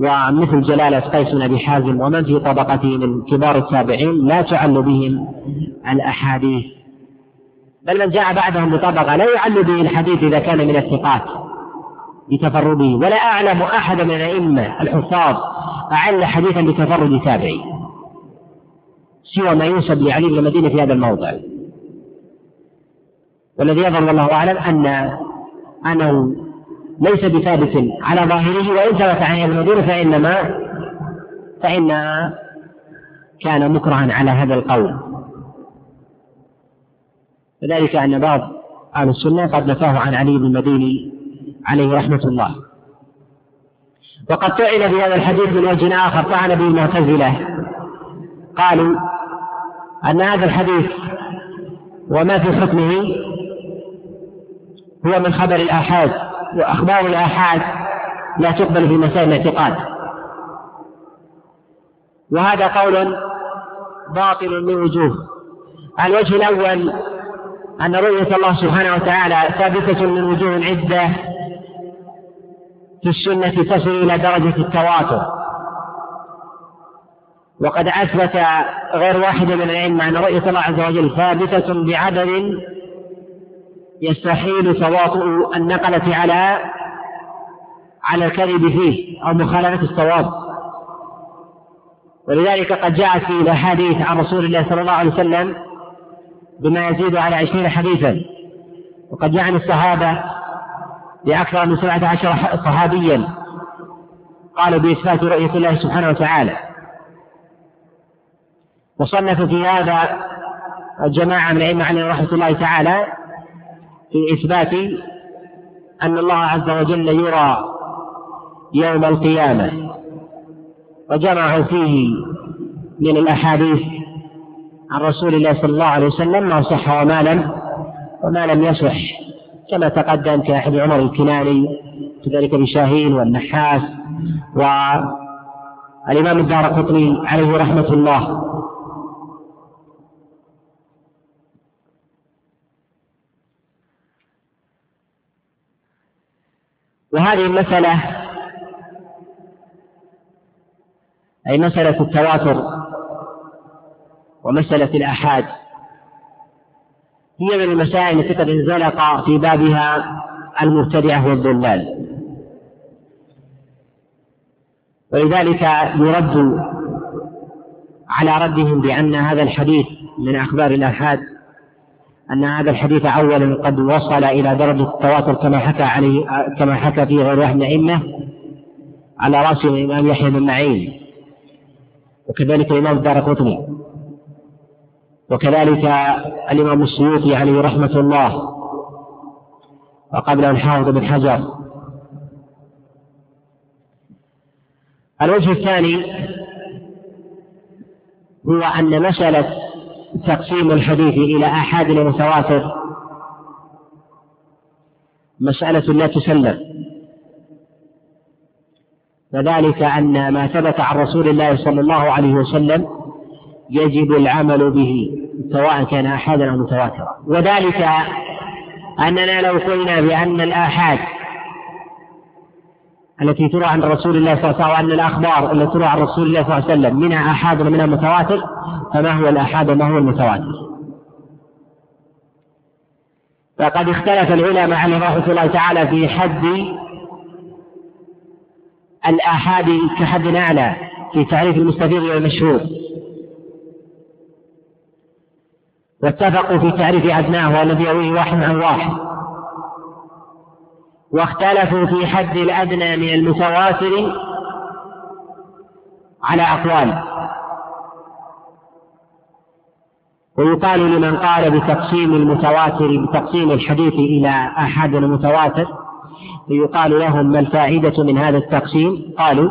ومثل جلالة قيس بن أبي حازم ومن في طبقته من كبار التابعين لا تعل بهم الأحاديث بل من جاء بعدهم بطبقة لا يعل به الحديث إذا كان من الثقات بتفرده. ولا أعلم أحد من الأئمة الحفاظ أعل حديثا بتفرد تابعي سوى ما ينسب لعلي بن المدينة في هذا الموضع. والذي يظهر والله أعلم أن أنه ليس بثابت على ظاهره وإن ثبت عن ابن المدينة فإنما فإن كان مكرها على هذا القول. وذلك أن بعض أهل السنة قد نفاه عن علي بن المديني عليه رحمة الله. وقد طعن في هذا الحديث من وجه آخر طعن به المعتزلة قالوا أن هذا الحديث وما في حكمه هو من خبر الآحاد وأخبار الآحاد لا تقبل في مسائل الاعتقاد. وهذا قول باطل من وجوه الوجه الأول أن رؤية الله سبحانه وتعالى ثابتة من وجوه عدة في السنة تصل إلى درجة التواتر. وقد أثبت غير واحد من الأئمة أن رؤية الله عز وجل ثابتة بعدد يستحيل تواطؤ النقلة على على الكذب فيه أو مخالفة الصواب. ولذلك قد جاءت في الأحاديث عن رسول الله صلى الله عليه وسلم بما يزيد على عشرين حديثا. وقد جاء عن الصحابة بأكثر من سبعة عشر صحابيا قالوا بإثبات رؤية الله سبحانه وتعالى. وصنف في هذا الجماعة من الأئمة عليهم رحمة الله تعالى في إثبات أن الله عز وجل يرى يوم القيامة وجمعوا فيه من الأحاديث عن رسول الله صلى الله عليه وسلم ما صح وما لم وما لم يصح كما تقدم كأحد عمر الكناني كذلك بشاهين والنحاس والإمام الدار قطني عليه رحمة الله. وهذه المسألة أي مسألة التواتر ومسألة الآحاد هي من المسائل التي قد انزلق في بابها المبتدعة والضلال. ولذلك يرد على ردهم بأن هذا الحديث من أخبار الآحاد أن هذا الحديث أولا قد وصل إلى درجة التواتر كما حكى عليه كما حكى فيه غير واحد من الأئمة على رأس الإمام يحيى بن معين. وكذلك الإمام الدار قطني. وكذلك الإمام السيوطي عليه رحمة الله. وقبله الحافظ بن حجر. الوجه الثاني هو أن مسألة تقسيم الحديث إلى آحاد ومتواتر مسألة لا تسلم. وذلك أن ما ثبت عن رسول الله صلى الله عليه وسلم يجب العمل به سواء كان آحادا أو متواترا. وذلك أننا لو قلنا بأن الآحاد التي تروى عن رسول الله صلى الله عليه وسلم وأن الأخبار التي تروى عن رسول الله صلى الله عليه وسلم منها آحاد ومنها متواتر فما هو الآحاد وما هو المتواتر؟ فقد اختلف العلماء عليه رحمة الله تعالى في حد الآحاد كحد أعلى في تعريف المستفيض والمشهور. واتفقوا في تعريف أدناه والذي يرويه واحد عن واحد. واختلفوا في حد الأدنى من المتواتر على أقوال. ويقال لمن قال بتقسيم المتواتر بتقسيم الحديث إلى أحد المتواتر فيقال لهم ما الفائدة من هذا التقسيم؟ قالوا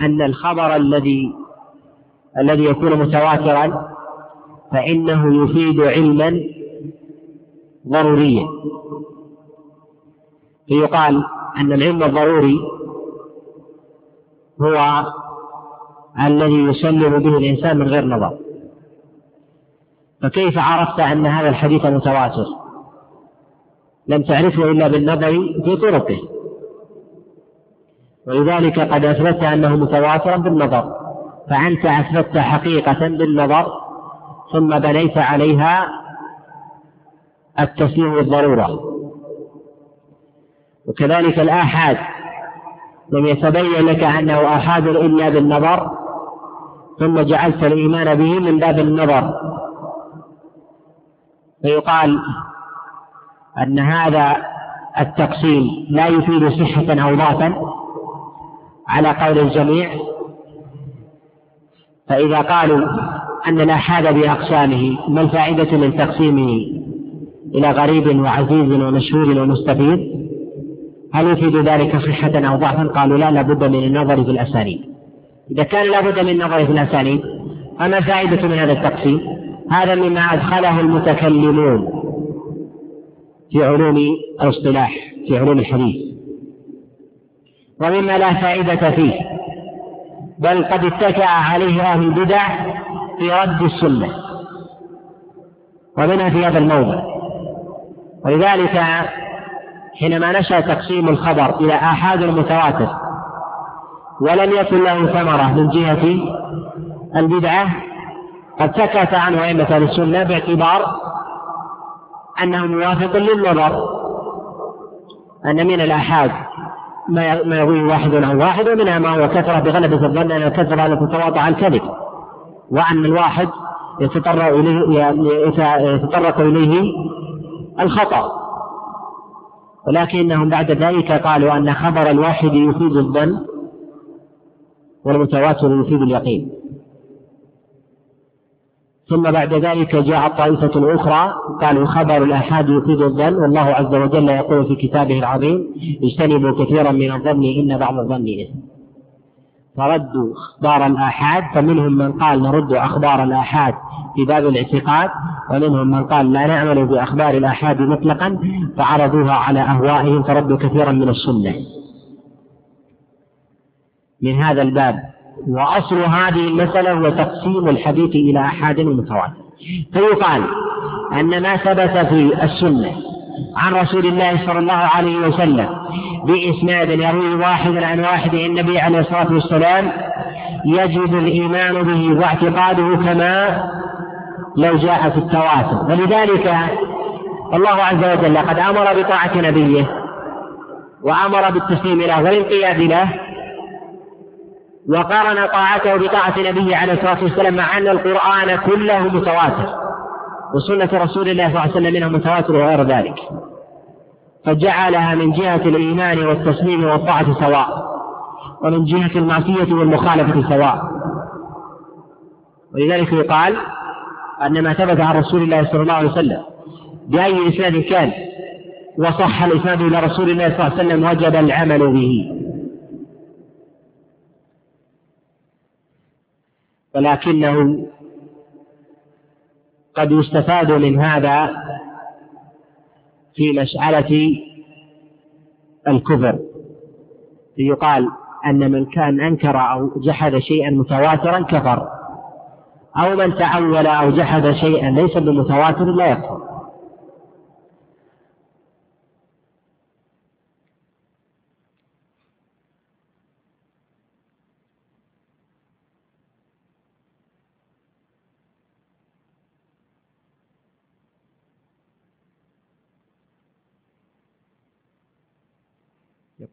أن الخبر الذي الذي يكون متواترا فإنه يفيد علما ضروريا. فيقال أن العلم الضروري هو الذي يسلم به الإنسان من غير نظر. فكيف عرفت أن هذا الحديث متواتر؟ لم تعرفه إلا بالنظر في طرقه. ولذلك قد أثبت أنه متواترا بالنظر. فأنت أثبت حقيقة بالنظر ثم بنيت عليها التسليم بالضرورة وكذلك الآحاد. لم يتبين لك أنه آحاد إلا بالنظر ثم جعلت الإيمان به من باب النظر. فيقال أن هذا التقسيم لا يفيد صحة أو ضعفا على قول الجميع. فإذا قالوا أن الآحاد بأقسامه ما الفائدة من تقسيمه إلى غريب وعزيز ومشهور ومستفيد؟ هل يفيد ذلك صحة أو ضعفا؟ قالوا لا لابد من النظر في الأسانيد. إذا كان لابد من النظر في الأسانيد فما الفائدة من هذا التقسيم؟ هذا مما أدخله المتكلمون في علوم الاصطلاح في علوم الحديث. ومما لا فائدة فيه بل قد اتكأ عليه أهل البدع في رد السنة ومنها في هذا الموضع. ولذلك حينما نشأ تقسيم الخبر إلى آحاد المتواتر ولم يكن له ثمرة من جهة البدعة قد سكت عنه أئمة أهل السنة باعتبار أنه موافق للنظر أن من الآحاد ما ما يرويه واحد عن واحد ومنها ما هو كثرة بغلبة الظن أن الكثرة لا تتواطأ على الكذب وأن الواحد يتطرق إليه يتطرق إليه الخطأ. ولكنهم بعد ذلك قالوا أن خبر الواحد يفيد الظن والمتواتر يفيد اليقين. ثم بعد ذلك جاءت طائفة أخرى قالوا خبر الآحاد يفيد الظن والله عز وجل يقول في كتابه العظيم اجتنبوا كثيرا من الظن إن بعض الظن إثم. فردوا أخبار الآحاد فمنهم من قال نرد أخبار الآحاد في باب الاعتقاد ومنهم من قال لا نعمل بأخبار الآحاد مطلقا فعرضوها على أهوائهم فردوا كثيرا من السنة. من هذا الباب وأصل هذه المسألة هو تقسيم الحديث إلى أحاد متواتر. فيقال أن ما ثبت في السنة عن رسول الله صلى الله عليه وسلم بإسناد يروي واحد عن واحد النبي عليه الصلاة والسلام يجب الإيمان به واعتقاده كما لو جاء في التواتر. ولذلك الله عز وجل قد أمر بطاعة نبيه وأمر بالتسليم له والانقياد له وقارن طاعته بطاعة نبيه عليه الصلاة والسلام مع أن القرآن كله متواتر. وسنة رسول الله صلى الله عليه وسلم منه متواتر وغير ذلك. فجعلها من جهة الإيمان والتسليم والطاعة سواء ومن جهة المعصية والمخالفة سواء. ولذلك يقال أن ما ثبت عن رسول الله صلى الله عليه وسلم بأي إسناد كان وصح الإسناد إلى رسول الله صلى الله عليه وسلم وجب العمل به. ولكنه قد يستفاد من هذا في مسألة الكفر. يقال أن من كان أنكر أو جحد شيئا متواترا كفر أو من تأول أو جحد شيئا ليس بمتواتر لا يكفر.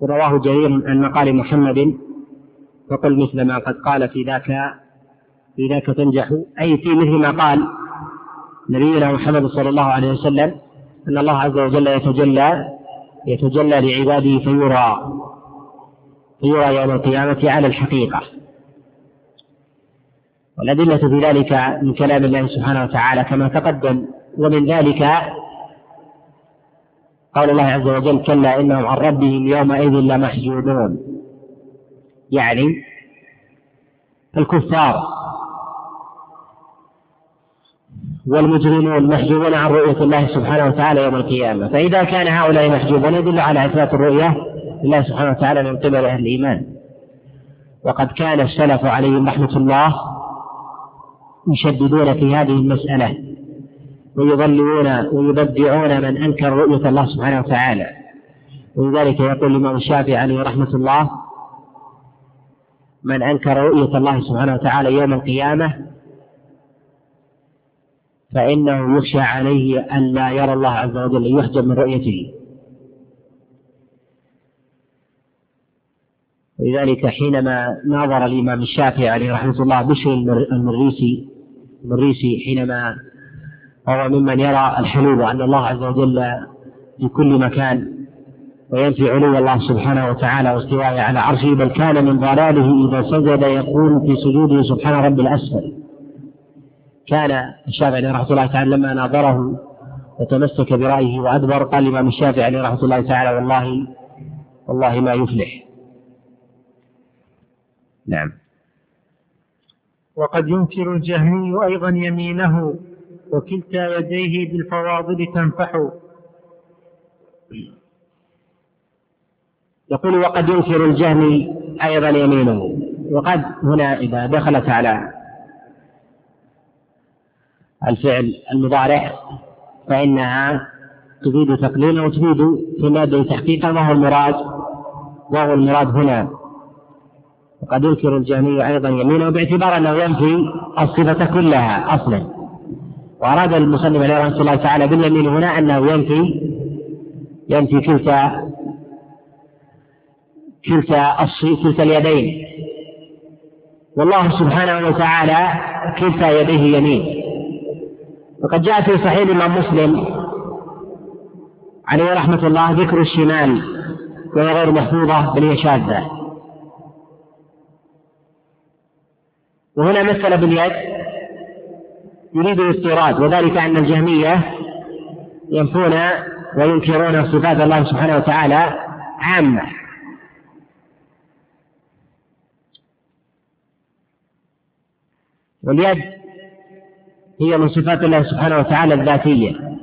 يقول رواه جرير عن مقال محمد فقل مثل ما قد قال في ذاك في ذاك تنجح. أي في مثل ما قال نبينا محمد صلى الله عليه وسلم أن الله عز وجل يتجلى يتجلى لعباده فيرى فيرى يوم القيامة على الحقيقة. والأدلة في ذلك من كلام الله سبحانه وتعالى كما تقدم ومن ذلك قال الله عز وجل كلا إنهم عن ربهم يومئذ لمحجوبون. يعني الكفار والمجرمون محجوبون عن رؤية الله سبحانه وتعالى يوم القيامة. فإذا كان هؤلاء محجوبون يدل على إثبات الرؤية لله سبحانه وتعالى من قبل أهل الإيمان. وقد كان السلف عليهم رحمة الله يشددون في هذه المسألة. ويضللون ويبدعون من أنكر رؤية الله سبحانه وتعالى. ولذلك يقول الإمام الشافعي عليه رحمة الله من أنكر رؤية الله سبحانه وتعالى يوم القيامة فإنه يخشى عليه أن لا يرى الله عز وجل يحجب من رؤيته. ولذلك حينما ناظر الإمام الشافعي عليه رحمة الله بشر المريسي المريسي حينما وهو ممن يرى الحلول وأن الله عز وجل في كل مكان وينفي علو الله سبحانه وتعالى واستوائه على عرشه بل كان من ضلاله إذا سجد يقول في سجوده سبحان رب الأسفل. كان الشافعي رحمة الله تعالى لما ناظره وتمسك برأيه وأدبر قال الإمام الشافعي رحمة الله تعالى والله والله ما يفلح. نعم. وقد ينكر الجهمي أيضا يمينه وكلتا يديه بالفواضل تنفح. يقول وقد ينكر الجهمي أيضا يمينه وقد هنا إذا دخلت على الفعل المضارع فإنها تفيد تقليلا وتفيد في مادة تحقيقا وهو المراد وهو المراد هنا. وقد ينكر الجهمي أيضا يمينه باعتبار أنه ينفي الصفة كلها أصلا. وأراد المصنف عليه رحمة الله تعالى باليمين هنا أنه ينفي ينفي كلتا كلتا كلتا اليدين. والله سبحانه وتعالى كلتا يديه يمين. وقد جاء في صحيح الإمام مسلم عليه رحمة الله ذكر الشمال وهي غير محفوظة بل هي شاذة. وهنا مثل باليد يريد الاستيراد وذلك أن الجهمية ينفون وينكرون صفات الله سبحانه وتعالى عامة. واليد هي من صفات الله سبحانه وتعالى الذاتية.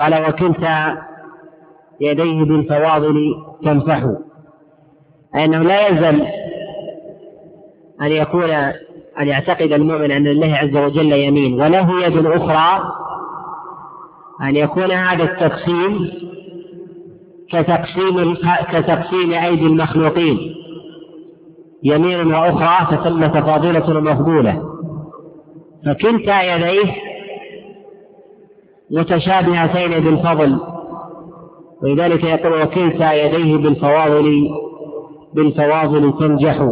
قال وكلتا يديه بالفواضل تنفح. أنه لا يلزم أن يكون أن يعتقد المؤمن أن لله عز وجل يمين وله يد أخرى أن يكون هذا التقسيم كتقسيم كتقسيم أيدي المخلوقين. يمين وأخرى فتم تفاضلة ومفضولة فكلتا يديه متشابهتين بالفضل. ولذلك يقول وكلتا يديه بالفواضل بالفواضل تنجح.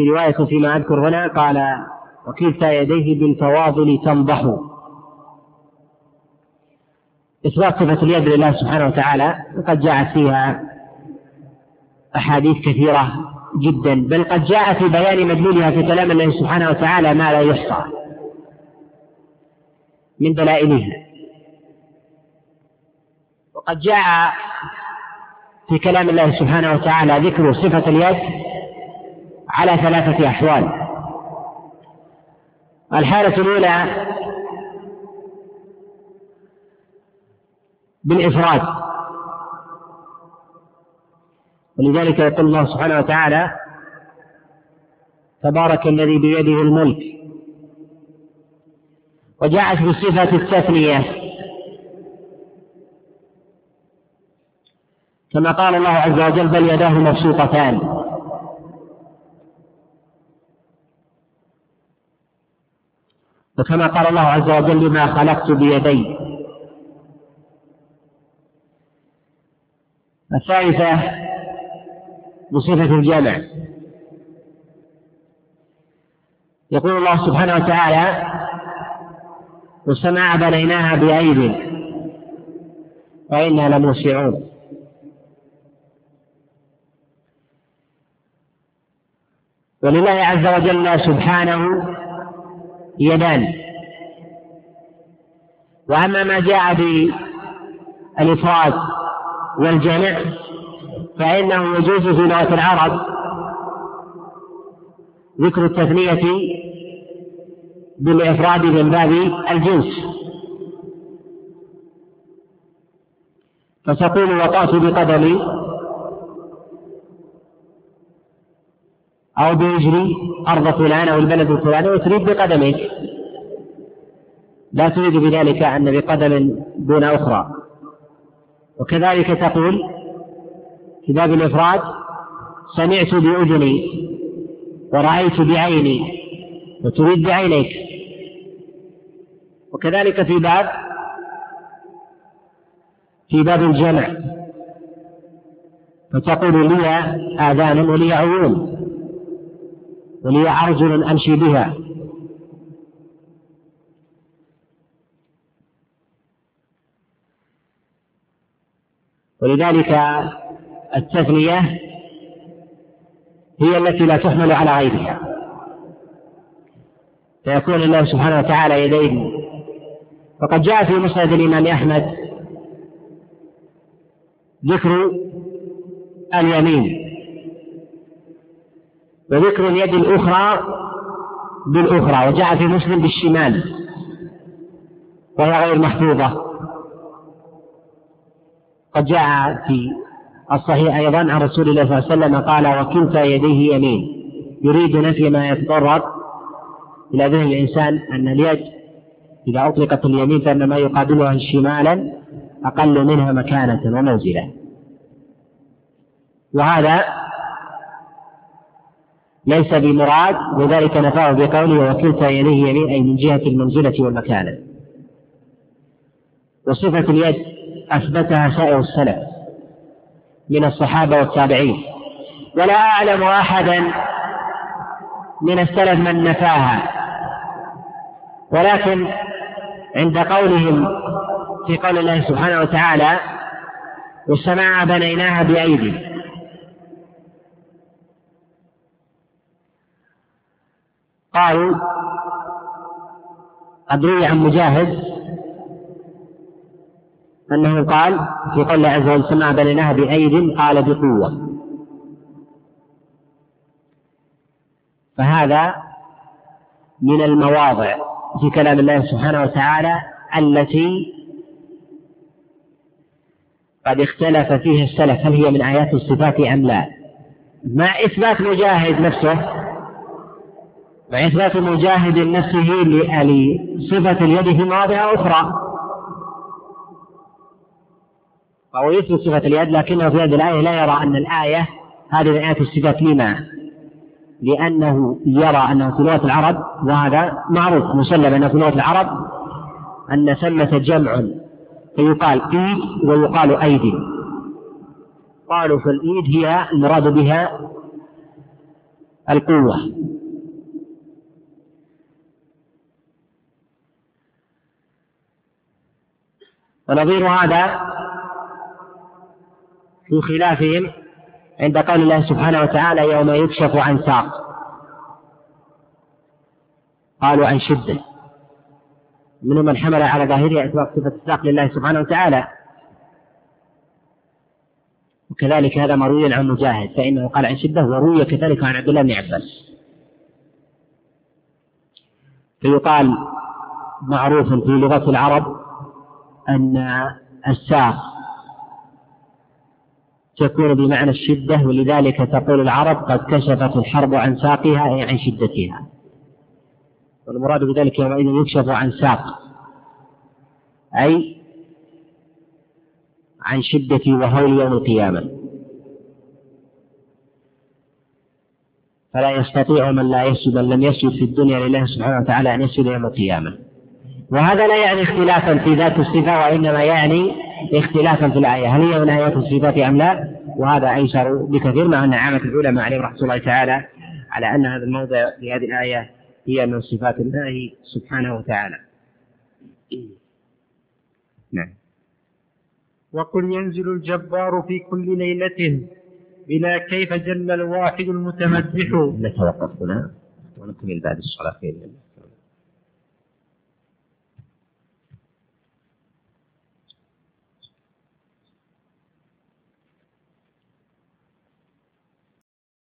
في رواية فيما أذكر هنا قال وكلتا يديه بالفواضل تنضح. إثبات صفة اليد لله سبحانه وتعالى وقد جاءت فيها أحاديث كثيرة جدا بل قد جاء في بيان مدلولها في كلام الله سبحانه وتعالى ما لا يحصى من دلائلها. وقد جاء في كلام الله سبحانه وتعالى ذكر صفة اليد على ثلاثة أحوال. الحالة الأولى بالإفراد. ولذلك يقول الله سبحانه وتعالى تبارك الذي بيده الملك. وجاءت بصفة التثنية. كما قال الله عز وجل بل يداه مبسوطتان. وكما قال الله عز وجل لما خلقت بيدي. الثالثة بصفة الجمع. يقول الله سبحانه وتعالى والسماء بنيناها بأيد وإنا لموسعون. ولله عز وجل سبحانه يدان وأما ما جاء بالإفراد والجمع فإنه يجوز في لغة العرب ذكر التثنية بالإفراد من باب الجنس. فتقول وطأت بقدمي. أو برجلي أرض فلان أو البلد الفلاني وتريد بقدمك لا تريد بذلك أن بقدم دون أخرى. وكذلك تقول في باب الإفراد سمعت بأذني ورأيت بعيني وتريد بعينيك. وكذلك في باب في باب الجمع فتقول لي آذان ولي عيون. ولي أرجل أمشي بها. ولذلك التثنية هي التي لا تحمل على غيرها. فيكون الله سبحانه وتعالى يدين. وقد جاء في مسند الإمام أحمد ذكر اليمين. وذكر اليد الأخرى بالأخرى وجاء في مسلم بالشمال وهي غير محفوظة. قد جاء في الصحيح أيضا عن رسول الله صلى الله عليه وسلم قال وكلتا يديه يمين. يريد نفي ما يتضرر إلى ذهن الإنسان أن اليد إذا أطلقت اليمين فإن ما يقابلها شمالا أقل منها مكانة ومنزلة وهذا ليس بمراد وذلك نفاه بقوله وكلتا يديه يمين أي من جهة المنزلة والمكانة. وصفة اليد أثبتها سائر السلف من الصحابة والتابعين. ولا أعلم أحدا من السلف من نفاها. ولكن عند قولهم في قول الله سبحانه وتعالى والسماء بنيناها بأيدي قالوا قد روي عن مجاهد أنه قال في قول الله عز وجل السماء بنيناها بأيد قال بقوة. فهذا من المواضع في كلام الله سبحانه وتعالى التي قد اختلف فيها السلف هل هي من آيات الصفات أم لا. مع إثبات مجاهد نفسه مع إثبات مجاهد نفسه لصفة اليد في مواضع أخرى. فهو يثبت صفة اليد لكنه في هذه الآية لا يرى أن الآية هذه من آيات الصفات لما؟ لأنه يرى أنه في لغة العرب وهذا معروف مسلم أنه في لغة العرب أن ثمة جمع. فيقال إيد ويقال أيدي. قالوا فالإيد هي المراد بها القوة. ونظير هذا في خلافهم عند قول الله سبحانه وتعالى يوم يكشف عن ساق. قالوا عن شدة. منهم من حمل على ظاهره إثبات صفة الساق لله سبحانه وتعالى. وكذلك هذا مروي عن مجاهد فإنه قال عن شدة وروي كذلك عن عبد الله بن عباس. فيقال معروف في لغة العرب أن الساق تكون بمعنى الشدة ولذلك تقول العرب قد كشفت الحرب عن ساقها أي عن شدتها. والمراد بذلك يومئذ يكشف عن ساق أي عن شدة وهول يوم القيامة. فلا يستطيع من لا يسجد من لم يسجد في الدنيا لله سبحانه وتعالى أن يسجد يوم القيامة. وهذا لا يعني اختلافا في ذات الصفة وإنما يعني اختلافا في الآية. هل هي من آيات الصفات أم لا؟ وهذا أيسر بكثير مع أن عامة العلماء عليهم رحمة الله تعالى على أن هذا الموضع في هذه الآية هي من صفات الله سبحانه وتعالى. نعم. وقل ينزل الجبار في كل ليلة بلا كيف جل الواحد المتمدح نتوقف هنا ونكمل بعد الصلاة. في الله